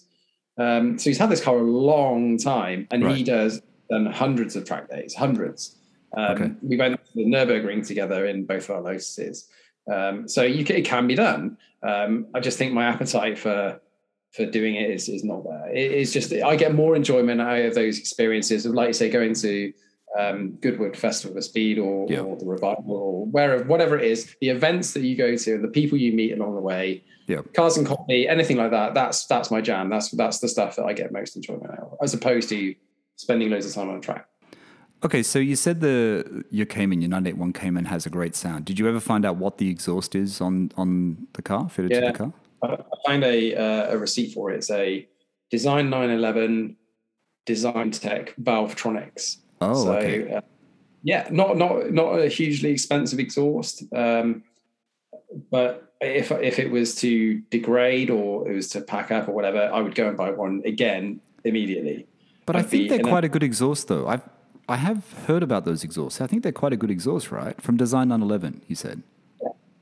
Um, so he's had this car a long time, and he does done hundreds of track days, hundreds. Um, Okay. We went to the Nurburgring together in both our Lotuses. Um, so you can, it can be done. Um, I just think my appetite for for doing it is, is not there. It is just I get more enjoyment out of those experiences of, like you say, going to um, Goodwood Festival of Speed or, Yeah. or the Revival or wherever, whatever it is, the events that you go to and the people you meet along the way, Yeah. cars and coffee, anything like that. That's that's my jam. That's that's the stuff that I get most enjoyment out of, as opposed to spending loads of time on a track. Okay, so you said the your Cayman, your 981 Cayman has a great sound. Did you ever find out what the exhaust is on on the car, fitted to the car? I I found a uh, a receipt for it. It's a Design 911 Design Tech Valvetronics. Oh, so, okay. uh, yeah, not not not a hugely expensive exhaust, um, but if if it was to degrade or it was to pack up or whatever, I would go and buy one again immediately. But I I'd think they're in a- quite a good exhaust, though. I've I have heard about those exhausts. I think they're quite a good exhaust, right? From Design 911, you said.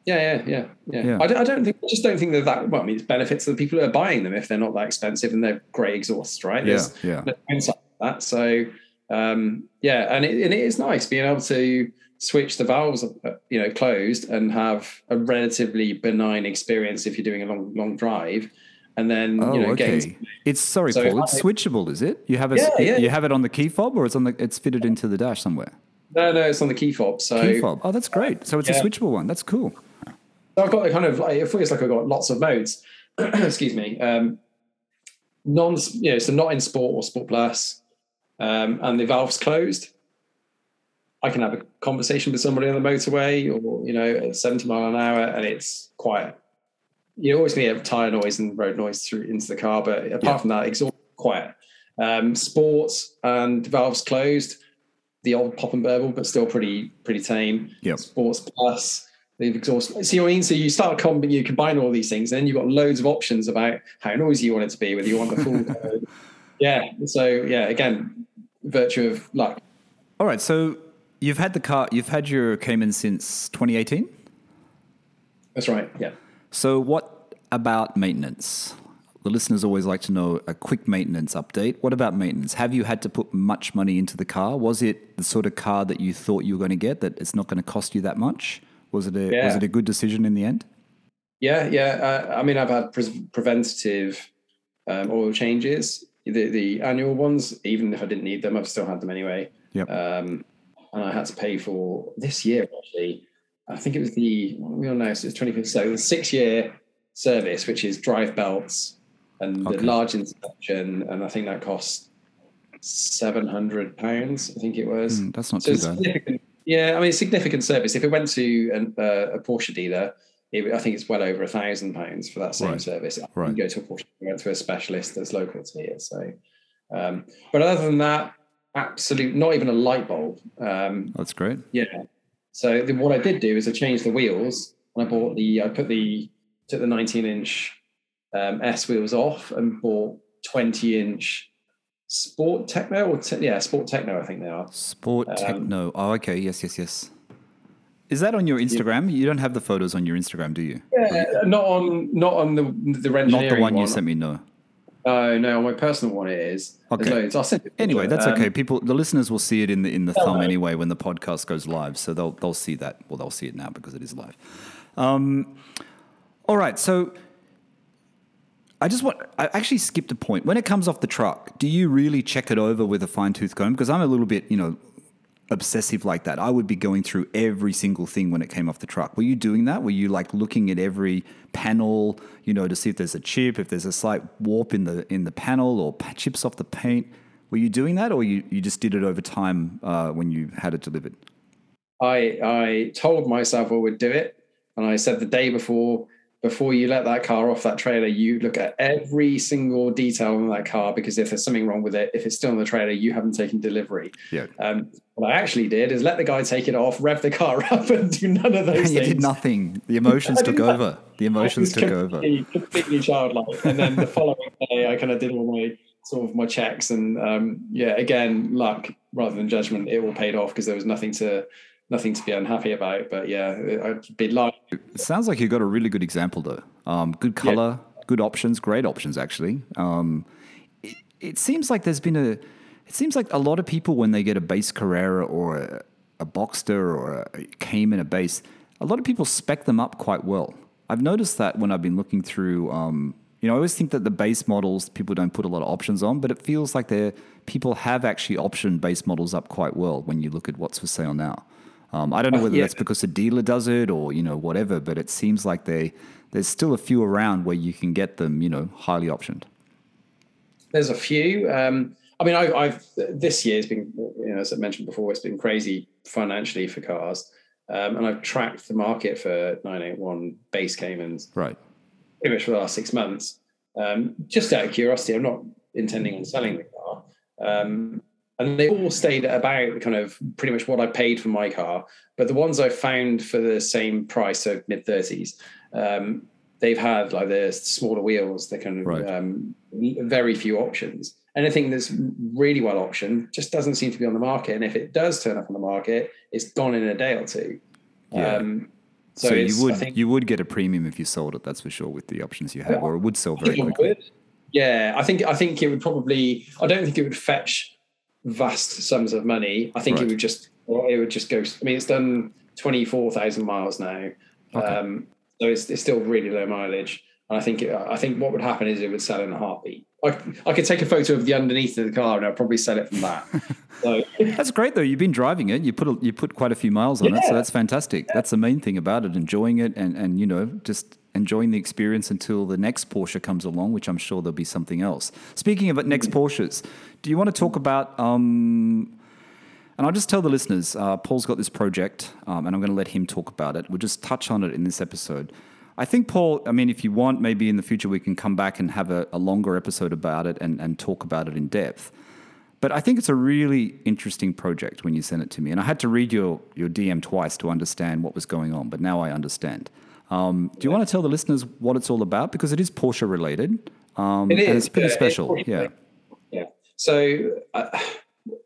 Yeah, yeah, yeah, yeah. Yeah. I, don't, I don't think, I just don't think that that. Well, I mean, it's benefits to the people who are buying them if they're not that expensive and they're great exhausts, right? Yeah, There's yeah. no that. So, um, yeah, and it, and it is nice being able to switch the valves, uh, you know, closed and have a relatively benign experience if you're doing a long, long drive, and then Oh, you know, okay. It's sorry, So Paul. It's I- switchable, is it? You have a Yeah, yeah. you have it on the key fob, or it's on the it's fitted into the dash somewhere. no, no, it's on the key fob. So Key fob. Oh, that's great. So it's a switchable one. That's cool. So I've got a kind of like it feels like I've got lots of modes. Excuse me. Um, non, you know, so not in sport or sport plus, um, and the valve's closed. I can have a conversation with somebody on the motorway, or you know, at seventy mile an hour, and it's quiet. You always need a tire noise and road noise through into the car, but apart Yeah. from that, exhaust quiet. Um, sports and valves closed. The old pop and burble, but still pretty pretty tame. Yep. Sports plus the exhaust. See what I mean? So you start comb, you combine all these things, and then you've got loads of options about how noisy you want it to be, whether you want the full. yeah. So yeah, again, virtue of luck. All right. So you've had the car. You've had your Cayman since 2018. That's right. Yeah. So, what about maintenance? The listeners always like to know a quick maintenance update. What about maintenance? Have you had to put much money into the car? Was it the sort of car that you thought you were going to get that it's not going to cost you that much? Was it a was it a good decision in the end? Yeah, yeah. Uh, I mean, I've had pre- preventative um, oil changes. The, the annual ones, even if I didn't need them, I've still had them anyway. Yep. Um, and I had to pay for this year actually. I think it was the what we on now? So it's twenty fifth. So the six year service, which is drive belts and Okay. the large inspection, and I think that cost seven hundred pounds. I think it was. Hmm, that's not So too bad. significant. Yeah, I mean, significant service. If it went to an, uh, a Porsche dealer, it, I think it's well over a thousand pounds for that same Right. service. I Right. go to a Porsche, go to a specialist that's local to here. So, um, but other than that, absolute, not even a light bulb. Um, That's great. yeah. So the, what I did do is I changed the wheels and I bought the, I put the, took the 19 inch um, S wheels off and bought 20 inch Sport Techno or te- yeah, Sport Techno, I think they are. Sport Um, techno. Oh, okay. Yes, yes, yes. Is that on your Instagram? You don't have the photos on your Instagram, do you? Yeah, not on not on the the Not the one, you sent me. No. Oh no, on my personal one it is. Okay. loads. I'll send it. Anyway, that's Um, okay. People, the listeners will see it in the in the thumb anyway when the podcast goes live, so they'll they'll see that. Well, they'll see it now because it is live. Um, all right, so I just want I actually skipped a point. When it comes off the truck, do you really check it over with a fine tooth comb? Because I'm a little bit, you know, obsessive like that. I would be going through every single thing when it came off the truck. Were you doing that? Were you like looking at every panel, you know, to see if there's a chip, if there's a slight warp in the in the panel or chips off the paint? Were you doing that, or you, you just did it over time uh, when you had it delivered? I I told myself I would do it, and I said the day before before you let that car off that trailer, you look at every single detail on that car because if there's something wrong with it, if it's still on the trailer, you haven't taken delivery. Yeah. Um, what I actually did is let the guy take it off, rev the car up, and do none of those you things. did nothing. The emotions took over. The emotions took over. completely, Completely childlike. And then the following day, I kind of did all my sort of my checks, and um, yeah, again, luck rather than judgment. It all paid off because there was nothing to nothing to be unhappy about. But yeah, I'd be lying. It sounds like you got a really good example though. Um, good color, good options, great options actually. Um, it, it seems like there's been a. It seems like a lot of people when they get a base Carrera or a, a Boxster or a Cayman a base, a lot of people spec them up quite well. I've noticed that when I've been looking through. Um, you know, I always think that the base models people don't put a lot of options on, but it feels like they people have actually optioned base models up quite well when you look at what's for sale now. Um, I don't know whether yeah. that's because the dealer does it or you know whatever, but it seems like they there's still a few around where you can get them, you know, highly optioned. There's a few. Um, I mean, I, I've this year's been, you know, as I mentioned before, it's been crazy financially for cars, um, and I've tracked the market for 981 base Caymans Right. pretty much for the last six months. Um, just out of curiosity, I'm not intending on selling the car. Um, and they all stayed at about kind of pretty much what I paid for my car. But the ones I found for the same price, so mid 30s, um, they've had like the smaller wheels, the kind of Right. um, very few options. Anything that's really well optioned just doesn't seem to be on the market. And if it does turn up on the market, it's gone in a day or two. Yeah. Um, So, so, you would think, you would get a premium if you sold it, that's for sure, with the options you have, or it would sell very quickly. would. Yeah, I think I think it would probably. I don't think it would fetch vast sums of money. I think Right. it would just. It would just go. I mean, it's done twenty four thousand miles now, Okay. um, so it's, it's still really low mileage. And I think it, I think what would happen is it would sell in a heartbeat. I, I could take a photo of the underneath of the car and I'd probably sell it from that. so That's great though. You've been driving it. You put a, you put quite a few miles on it, so that's fantastic. That's the main thing about it. Enjoying it and and you know just enjoying the experience until the next Porsche comes along, which I'm sure there'll be something else. Speaking of it, next Porsches, do you want to talk about? Um, and I'll just tell the listeners, uh, Paul's got this project, um, and I'm going to let him talk about it. We'll just touch on it in this episode. I think, Paul, I mean, if you want, maybe in the future we can come back and have a, a longer episode about it and, and talk about it in depth. But I think it's a really interesting project when you sent it to me. And I had to read your, your DM twice to understand what was going on, but now I understand. Um, do you want to tell the listeners what it's all about? Because it is Porsche related. Um, It And it's pretty yeah, special. it's- yeah. Yeah. So, uh,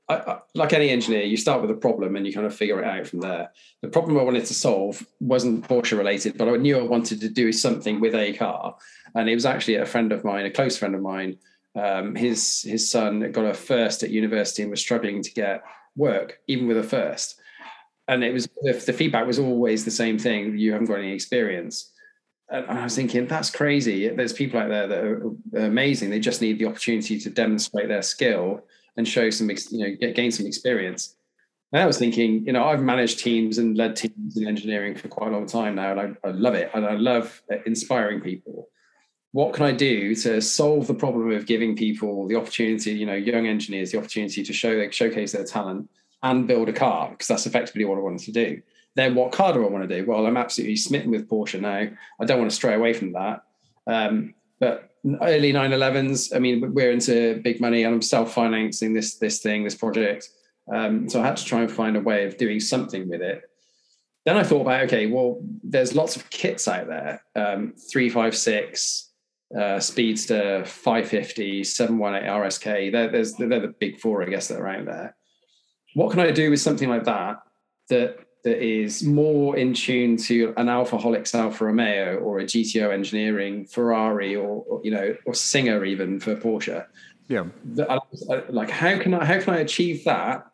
I, I, like any engineer, you start with a problem and you kind of figure it out from there. The problem I wanted to solve wasn't Porsche related, but I knew I wanted to do something with a car. And it was actually a friend of mine, a close friend of mine. Um, his his son got a first at university and was struggling to get work, even with a first. And it was the, feedback was always the same thing: you haven't got any experience. And I was thinking, that's crazy. There's people out there that are, amazing. They just need the opportunity to demonstrate their skill and show some, you know, gain some experience. And I was thinking, you know, I've managed teams and led teams in engineering for quite a long time now, and I, I love it. And I love uh, inspiring people. What can I do to solve the problem of giving people the opportunity, you know, young engineers, the opportunity to show showcase their talent and build a car? Because that's effectively what I wanted to do then what car do I want to do? Well, I'm absolutely smitten with Porsche now. I don't want to stray away from that. Um, but early 911s, I mean, we're into big money and I'm self-financing this, this thing, this project. Um, so I had to try and find a way of doing something with it. Then I thought about, okay, well, there's lots of kits out there. Um, 356, uh, Speedster, 550, 718 RSK. They're, they're the big four, I guess, that are out there. What can I do with something like that that that is more in tune to an Alfaholics Alfa Romeo or a GTO engineering Ferrari or, or you know or Singer even for Porsche. Yeah. Like how can I how can I achieve that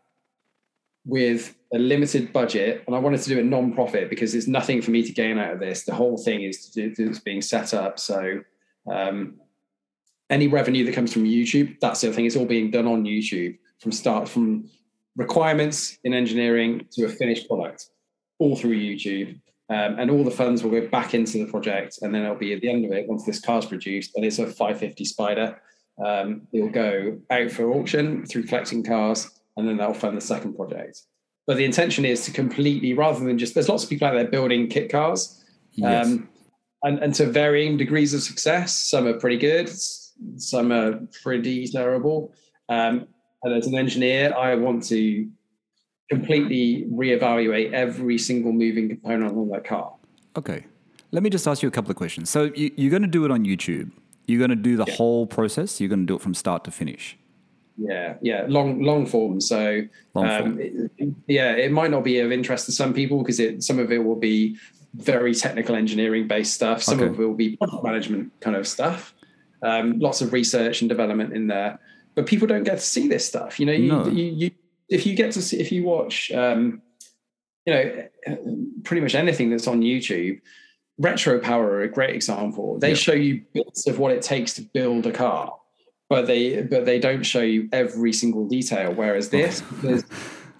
with a limited budget? And I wanted to do a non-profit because there's nothing for me to gain out of this. The whole thing is it's being set up. So um, any revenue that comes from YouTube, that's the thing. It's all being done on YouTube from start from requirements in engineering to a finished product, all through YouTube. Um, and all the funds will go back into the project, and then it'll be at the end of it once this car's produced, and it's a 550 Spider. Um, it'll go out for auction through collecting cars, and then that'll fund the second project. But the intention is to completely, rather than just, there's lots of people out there building kit cars, yes. um, and, and to varying degrees of success. Some are pretty good, some are pretty terrible. Um, and as an engineer, I want to completely reevaluate every single moving component on that car. Okay. Let me just ask you a couple of questions. So you, are going to do it on YouTube. You're going to do the yeah. whole process. You're going to do it from start to finish. Yeah, yeah, long long form. So long um. It, yeah, it might not be of interest to some people because it some of it will be very technical engineering based stuff. Some okay. of it will be product management kind of stuff. Um, lots of research and development in there but people don't get to see this stuff. You know, you, no. you, you, if you get to see, if you watch, um, you know, pretty much anything that's on YouTube, Retro Power are a great example. They yeah. show you bits of what it takes to build a car, but they but they don't show you every single detail. Whereas this,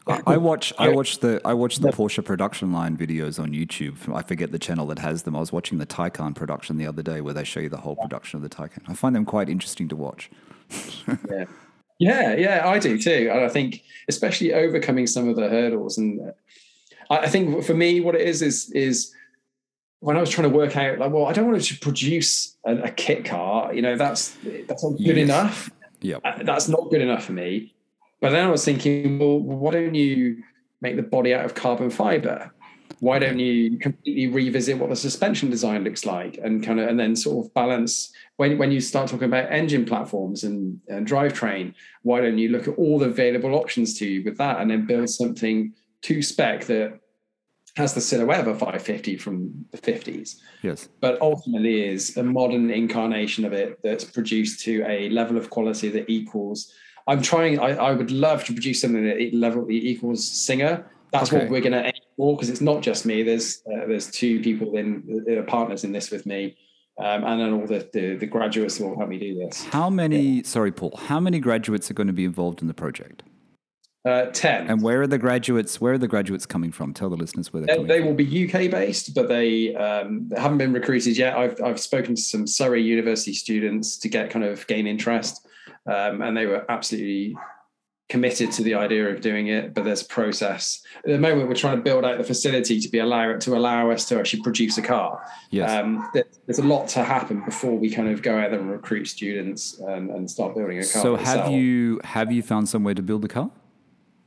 I watch I watch the I watch the Porsche production line videos on YouTube. I forget the channel that has them. I was watching the Taycan production the other day where they show you the whole production of the Taycan. I find them quite interesting to watch. Yeah. Yeah, yeah, I do too. And I think especially overcoming some of the hurdles. And I think for me, what it is is is when I was trying to work out, like, well, I don't want to produce a, a kit car. You know, that's that's not good yes. enough. Yeah, uh, that's not good enough for me. But then I was thinking, well, why don't you make the body out of carbon fiber? Why don't you completely revisit what the suspension design looks like and kind of and then sort of balance when, when you start talking about engine platforms and, and drivetrain, why don't you look at all the available options to you with that and then build something to spec that has the silhouette of a 550 from the 50s. Yes. But ultimately is a modern incarnation of it that's produced to a level of quality that equals. I'm trying, I, I would love to produce something that level equals Singer. That's okay. what we're going to aim because it's not just me. There's uh, there's two people in uh, partners in this with me um, and then all the, the, the graduates will help me do this. How many? Yeah. Sorry, Paul. How many graduates are going to be involved in the project? Uh, Ten. And where are the graduates? Where are the graduates coming from? Tell the listeners where they're they, coming. They will be UK based, but they, um, they haven't been recruited yet. I've I've spoken to some Surrey University students to get kind of gain interest, um, and they were absolutely committed to the idea of doing it, but there's a process. At the moment, we're trying to build out the facility to be allow to allow us to actually produce a car. Yes. Um, there's a lot to happen before we kind of go out there and recruit students and, and start building a car. So have you have you found somewhere to build the car?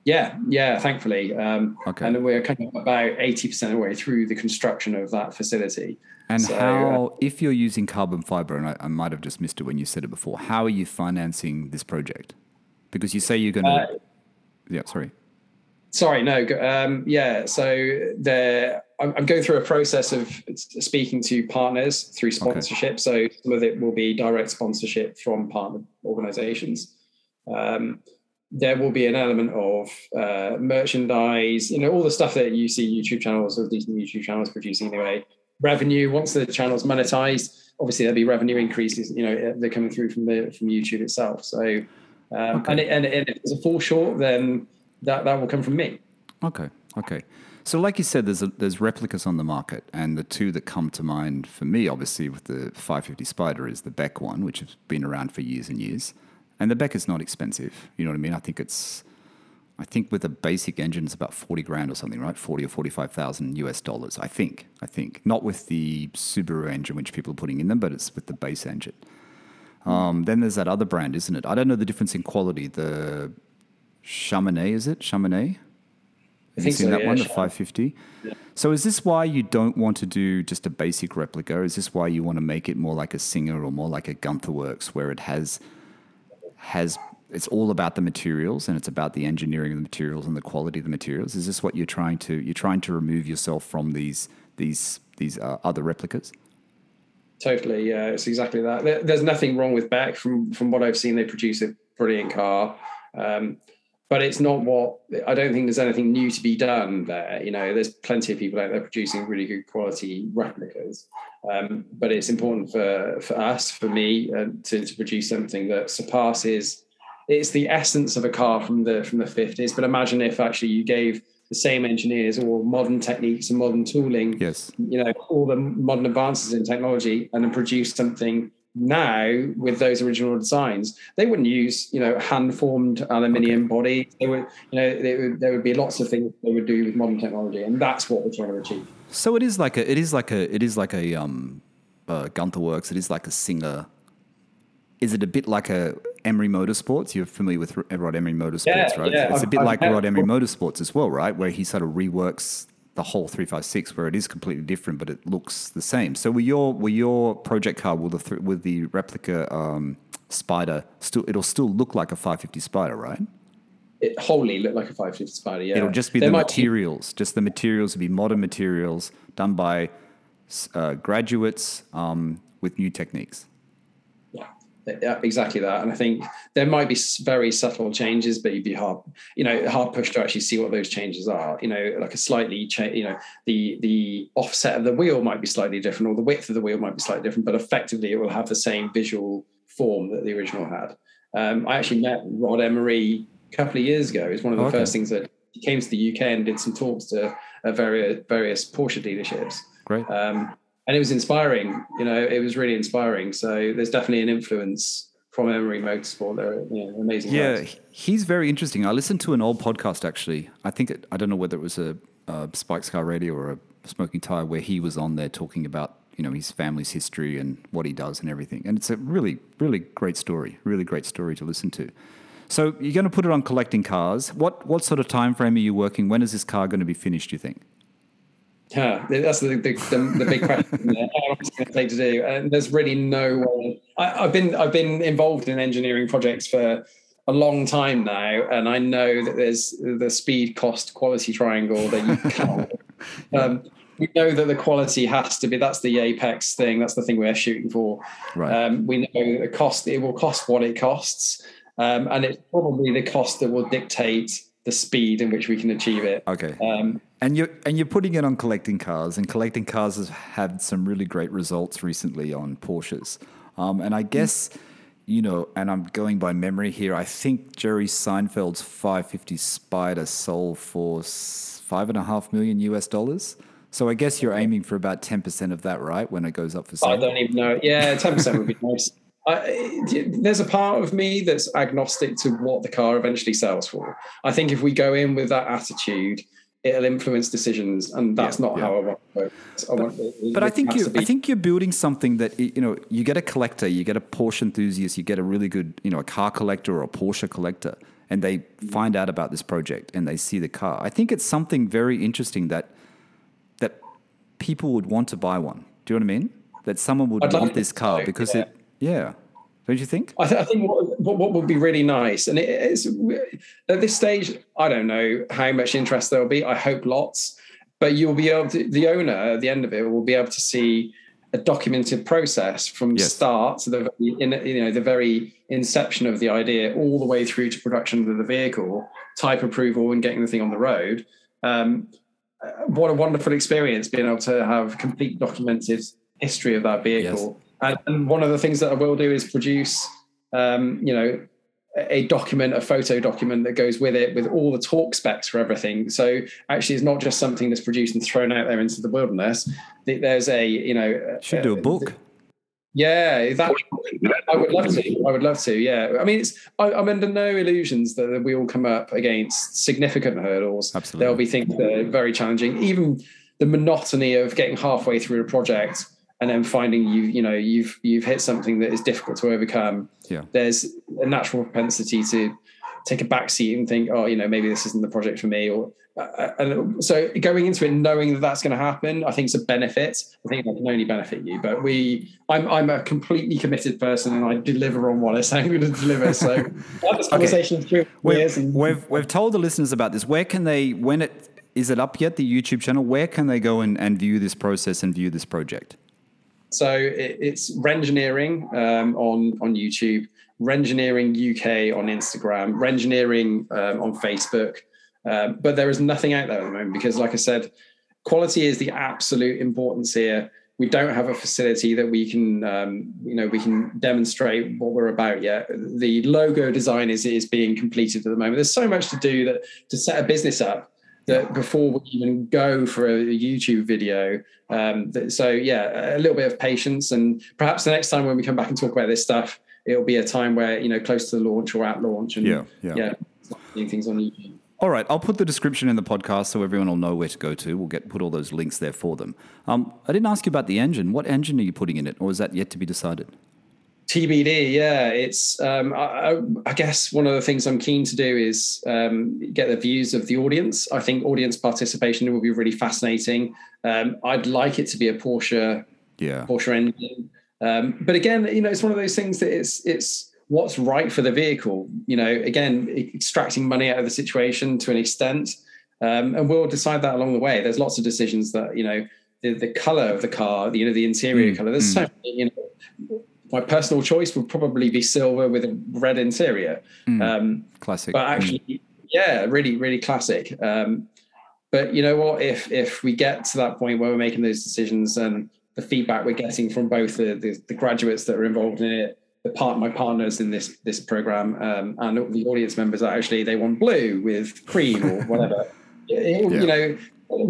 Yeah, yeah, thankfully. Um, okay. And we're kind of about 80% of the way through the construction of that facility. And so, how, uh, if you're using carbon fiber, and I, I might have just missed it when you said it before, how are you financing this project? Because you say you're going to. Uh, yeah, sorry. Sorry, no. Um, yeah, so there, I'm, I'm, going through a process of speaking to partners through sponsorship. Okay. So some of it will be direct sponsorship from partner organizations. Um, there will be an element of uh, merchandise, you know, all the stuff that you see YouTube channels or decent YouTube channels producing anyway. Revenue once the channel's monetized, obviously there'll be revenue increases. You know, they're coming through from the from YouTube itself. So um, okay. and, it, and, and if it's a fall short, then that, that will come from me. Okay. Okay. So, like you said, there's a, there's replicas on the market, and the two that come to mind for me, obviously, with the 550 Spider, is the Beck one, which has been around for years and years, and the Beck is not expensive. You know what I mean? I think it's, I think with a basic engine, it's about 40 grand or something, right? 40 or 45,000 US dollars. I think. I think not with the Subaru engine, which people are putting in them, but it's with the base engine. Um, then there's that other brand, isn't it? I don't know the difference in quality. The Chamonix, is it? Chamonix? Have you seen so, that yeah, one, the 550? Yeah. So is this why you don't want to do just a basic replica? Is this why you want to make it more like a Singer or more like a Gunther Werks, where it has has it's all about the materials and it's about the engineering of the materials and the quality of the materials. Is this what you're trying to you're trying to remove yourself from these these these uh, other replicas? Totally, yeah, it's exactly that. There's nothing wrong with Beck. From from what I've seen, they produce a brilliant car, um, but it's not what I don't think there's anything new to be done there. You know, there's plenty of people out there producing really good quality replicas, um, but it's important for for us, for me, uh, to, to produce something that surpasses. It's the essence of a car from the from the 50s. But imagine if actually you gave the same engineers or modern techniques and modern tooling, yes, you know, all the modern advances in technology, and then produce something now with those original designs. They wouldn't use, you know, hand-formed aluminium okay. body. They would, you know, would, there would be lots of things they would do with modern technology, and that's what we're trying to achieve. So it is like a, it is like a, it is like a um, uh, Gunther Werks. It is like a Singer. Is it a bit like a Emory Motorsports? You're familiar with Rod Emory Motorsports, yeah, right? Yeah, it's a bit I've, like Rod Emory Motorsports as well, right? Where he sort of reworks the whole 356 where it is completely different but it looks the same so with your with your project car with the with the replica um, spider still it'll still look like a 550 spider right it wholly look like a 550 spider yeah it'll just be there the materials be- just the materials will be modern materials done by uh, graduates um, with new techniques yeah, exactly that. And I think there might be very subtle changes, but you'd be hard, you know, hard pushed to actually see what those changes are. You know, like a slightly, cha- you know, the the offset of the wheel might be slightly different, or the width of the wheel might be slightly different, but effectively it will have the same visual form that the original had. Um, I actually met Rod Emory a couple of years ago. It's one of the okay. first things that he came to the UK and did some talks to uh, various various Porsche dealerships. Great. Um, and it was inspiring. You know, it was really inspiring. So there's definitely an influence from Emory Motorsport. They're you know, amazing. Yeah, guys. he's very interesting. I listened to an old podcast actually. I think it, I don't know whether it was a, a Spikes Car Radio or a Smoking Tire where he was on there talking about you know his family's history and what he does and everything. And it's a really really great story. Really great story to listen to. So you're going to put it on collecting cars. What what sort of time frame are you working? When is this car going to be finished? Do you think? Yeah, that's the, the, the, the big question. How it's going to take to do? And there's really no way. I, have been I've been involved in engineering projects for a long time now, and I know that there's the speed, cost, quality triangle that you can't. um, we know that the quality has to be that's the apex thing. That's the thing we're shooting for. Right. Um, we know the cost. It will cost what it costs, um, and it's probably the cost that will dictate the speed in which we can achieve it. Okay. Um, and you're and you're putting it on collecting cars, and collecting cars has had some really great results recently on Porsches. Um, and I guess you know, and I'm going by memory here. I think Jerry Seinfeld's 550 Spider sold for five and a half million US dollars. So I guess you're aiming for about 10% of that, right? When it goes up for sale. I don't even know. Yeah, 10% would be nice. I, there's a part of me that's agnostic to what the car eventually sells for. I think if we go in with that attitude, it'll influence decisions, and that's yeah, not yeah. how I want. To I want but, but I think you, I think you're building something that you know. You get a collector, you get a Porsche enthusiast, you get a really good, you know, a car collector or a Porsche collector, and they mm. find out about this project and they see the car. I think it's something very interesting that that people would want to buy one. Do you know what I mean? That someone would I'd want like this car because it yeah. Don't you think? I, th- I think what, what, would be really nice, and it is at this stage, I don't know how much interest there will be. I hope lots, but you'll be able to, the owner at the end of it will be able to see a documented process from yes. start to the in, you know the very inception of the idea all the way through to production of the vehicle, type approval, and getting the thing on the road. Um, what a wonderful experience being able to have complete documented history of that vehicle. Yes and, and one of the things that I will do is produce, um, you know, a document, a photo document that goes with it, with all the torque specs for everything. So actually, it's not just something that's produced and thrown out there into the wilderness. There's a, you know, should do a book. Yeah, that I would love to. I would love to. Yeah, I mean, it's I, am under no illusions that we all come up against significant hurdles. Absolutely, there'll be things that are very challenging. Even the monotony of getting halfway through a project and then finding you you know you've you've hit something that is difficult to overcome yeah there's a natural propensity to take a back seat and think, oh, you know, maybe this isn't the project for me, or uh, and so going into it knowing that that's going to happen, I think it's a benefit. I think that can only benefit you. But we, I'm, I'm a completely committed person, and I deliver on what I say I'm going to deliver. So have this conversation okay. through we've, and, we've we've told the listeners about this. Where can they when it is it up yet? The YouTube channel. Where can they go and, and view this process and view this project? So it, it's Renngineering um, on on YouTube, Renngineering UK on Instagram, Renngineering um, on Facebook. Um, but there is nothing out there at the moment because, like I said, quality is the absolute importance here. We don't have a facility that we can, um, you know, we can demonstrate what we're about yet. The logo design is is being completed at the moment. There's so much to do that to set a business up that before we even go for a, YouTube video. Um, that, so yeah, a little bit of patience, and perhaps the next time when we come back and talk about this stuff, it'll be a time where you know close to the launch or at launch, and yeah, yeah, yeah doing things on YouTube. All right, I'll put the description in the podcast so everyone will know where to go to. We'll get put all those links there for them. Um, I didn't ask you about the engine. What engine are you putting in it, or is that yet to be decided? TBD, yeah. It's um, I, I, guess one of the things I'm keen to do is um, get the views of the audience. I think audience participation will be really fascinating. Um, I'd like it to be a Porsche, yeah, Porsche engine. Um, but again, you know, it's one of those things that it's it's what's right for the vehicle. You know, again, extracting money out of the situation to an extent, um, and we'll decide that along the way. There's lots of decisions that you know the, the color of the car, you know, the interior mm, color. There's mm. so many, you know. My personal choice would probably be silver with a red interior. Mm, um, classic, but actually, mm. yeah, really, really classic. Um, but you know what? If if we get to that point where we're making those decisions and the feedback we're getting from both the, the, the graduates that are involved in it the part my partners in this this program um, and the audience members are actually they want blue with cream or whatever. it, yeah. You know,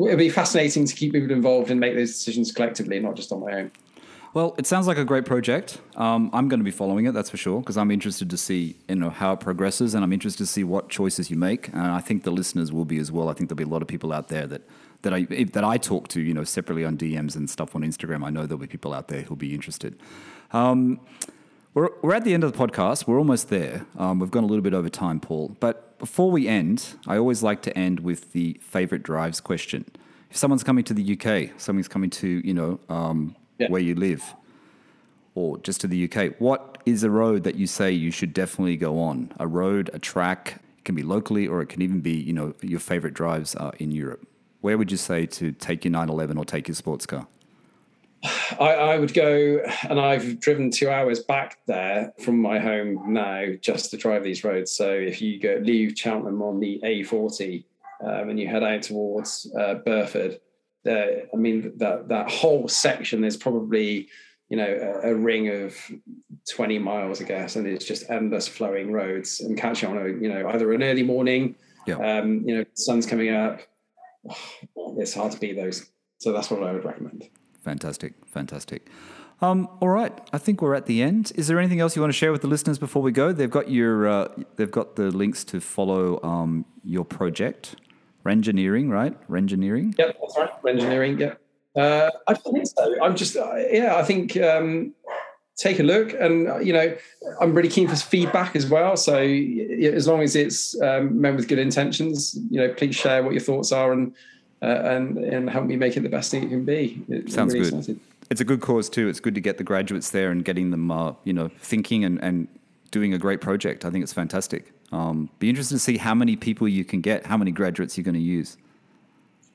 it'll be fascinating to keep people involved and make those decisions collectively, not just on my own. Well, it sounds like a great project. Um, I'm going to be following it, that's for sure, because I'm interested to see you know how it progresses, and I'm interested to see what choices you make. And I think the listeners will be as well. I think there'll be a lot of people out there that that I that I talk to, you know, separately on DMs and stuff on Instagram. I know there'll be people out there who'll be interested. Um, we're, we're at the end of the podcast. We're almost there. Um, we've gone a little bit over time, Paul. But before we end, I always like to end with the favorite drives question. If someone's coming to the UK, someone's coming to, you know, um, yeah. where you live, or just to the UK, what is a road that you say you should definitely go on? A road, a track, it can be locally, or it can even be, you know, your favorite drives uh, in Europe. Where would you say to take your 911 or take your sports car? I, I, would go, and I've driven two hours back there from my home now just to drive these roads. So if you go leave Cheltenham on the A40 um, and you head out towards uh, Burford, uh, I mean that that whole section is probably you know a, a, ring of 20 miles, I guess, and it's just endless flowing roads and catching on a you know either an early morning, yeah. um, you know, sun's coming up. Oh, it's hard to beat those. So that's what I would recommend. Fantastic, fantastic. Um, all right, I think we're at the end. Is there anything else you want to share with the listeners before we go? They've got your, uh, they've got the links to follow um, your project, Renngineering, right? Renngineering. Yep, that's right. Renngineering. Yeah. Uh, I think so. I'm just, uh, yeah, I think um, take a look, and uh, you know, I'm really keen for feedback as well. So as long as it's um, meant with good intentions, you know, please share what your thoughts are and uh, and and help me make it the best thing it can be. It, Sounds really good. Excited. It's a good cause too. It's good to get the graduates there and getting them, uh, you know, thinking and, and doing a great project. I think it's fantastic. Um, be interested to see how many people you can get, how many graduates you're going to use.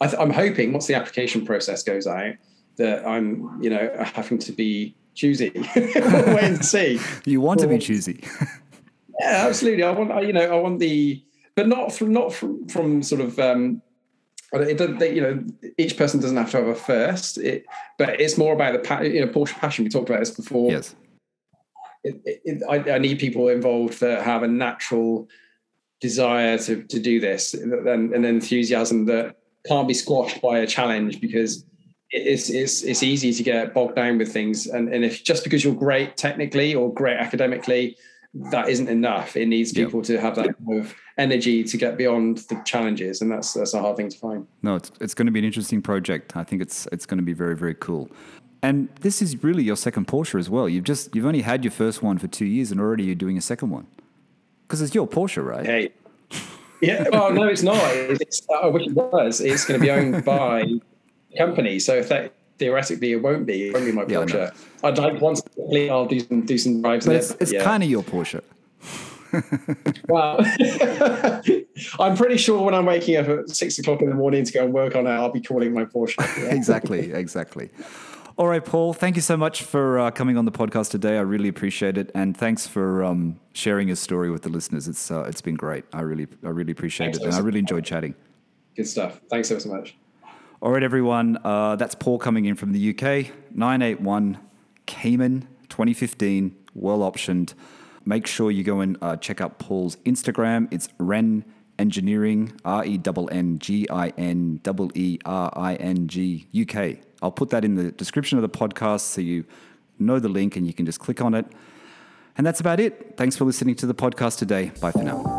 I am hoping once the application process goes out that I'm, you know, having to be choosy. Wait and see. You want to be choosy. yeah, absolutely. I want, you know, I want the, but not from not from from sort of um, it doesn't, you know, each person doesn't have to have a first, it, but it's more about the, you know, Porsche passion. We talked about this before. Yes. It, it, I, I, need people involved that have a natural desire to, to do this and, and an enthusiasm that can't be squashed by a challenge because it's, it's, it's easy to get bogged down with things. And, and if just because you're great technically or great academically, that isn't enough. It needs people yep. to have that kind of energy to get beyond the challenges, and that's that's a hard thing to find. No, it's it's going to be an interesting project. I think it's it's going to be very very cool. And this is really your second Porsche as well. You've just you've only had your first one for two years, and already you're doing a second one. Because it's your Porsche, right? Hey. Yeah. Well, no, it's not. It's, I wish it was. It's going to be owned by a company. So if that theoretically it won't be, it won't be my Yeah, I know. Porsche. I'd like once I'll do some do some drives. But in it's, it's Yeah. kind of your Porsche. Well, I'm pretty sure when I'm waking up at six o'clock in the morning to go and work on it, I'll be calling my Porsche. Yeah. exactly, exactly. All right, Paul. Thank you so much for uh, coming on the podcast today. I really appreciate it, and thanks for um, sharing your story with the listeners. It's uh, it's been great. I really I really appreciate Thanks, it, and I really enjoyed chatting. Good stuff. Thanks so much. All right, everyone. Uh, that's Paul coming in from the UK. 981 Cayman 2015, well optioned. Make sure you go and uh, check out Paul's Instagram. It's Ren Engineering, R E N N G I N E E R I N G UK. I'll put that in the description of the podcast so you know the link and you can just click on it. And that's about it. Thanks for listening to the podcast today. Bye for now.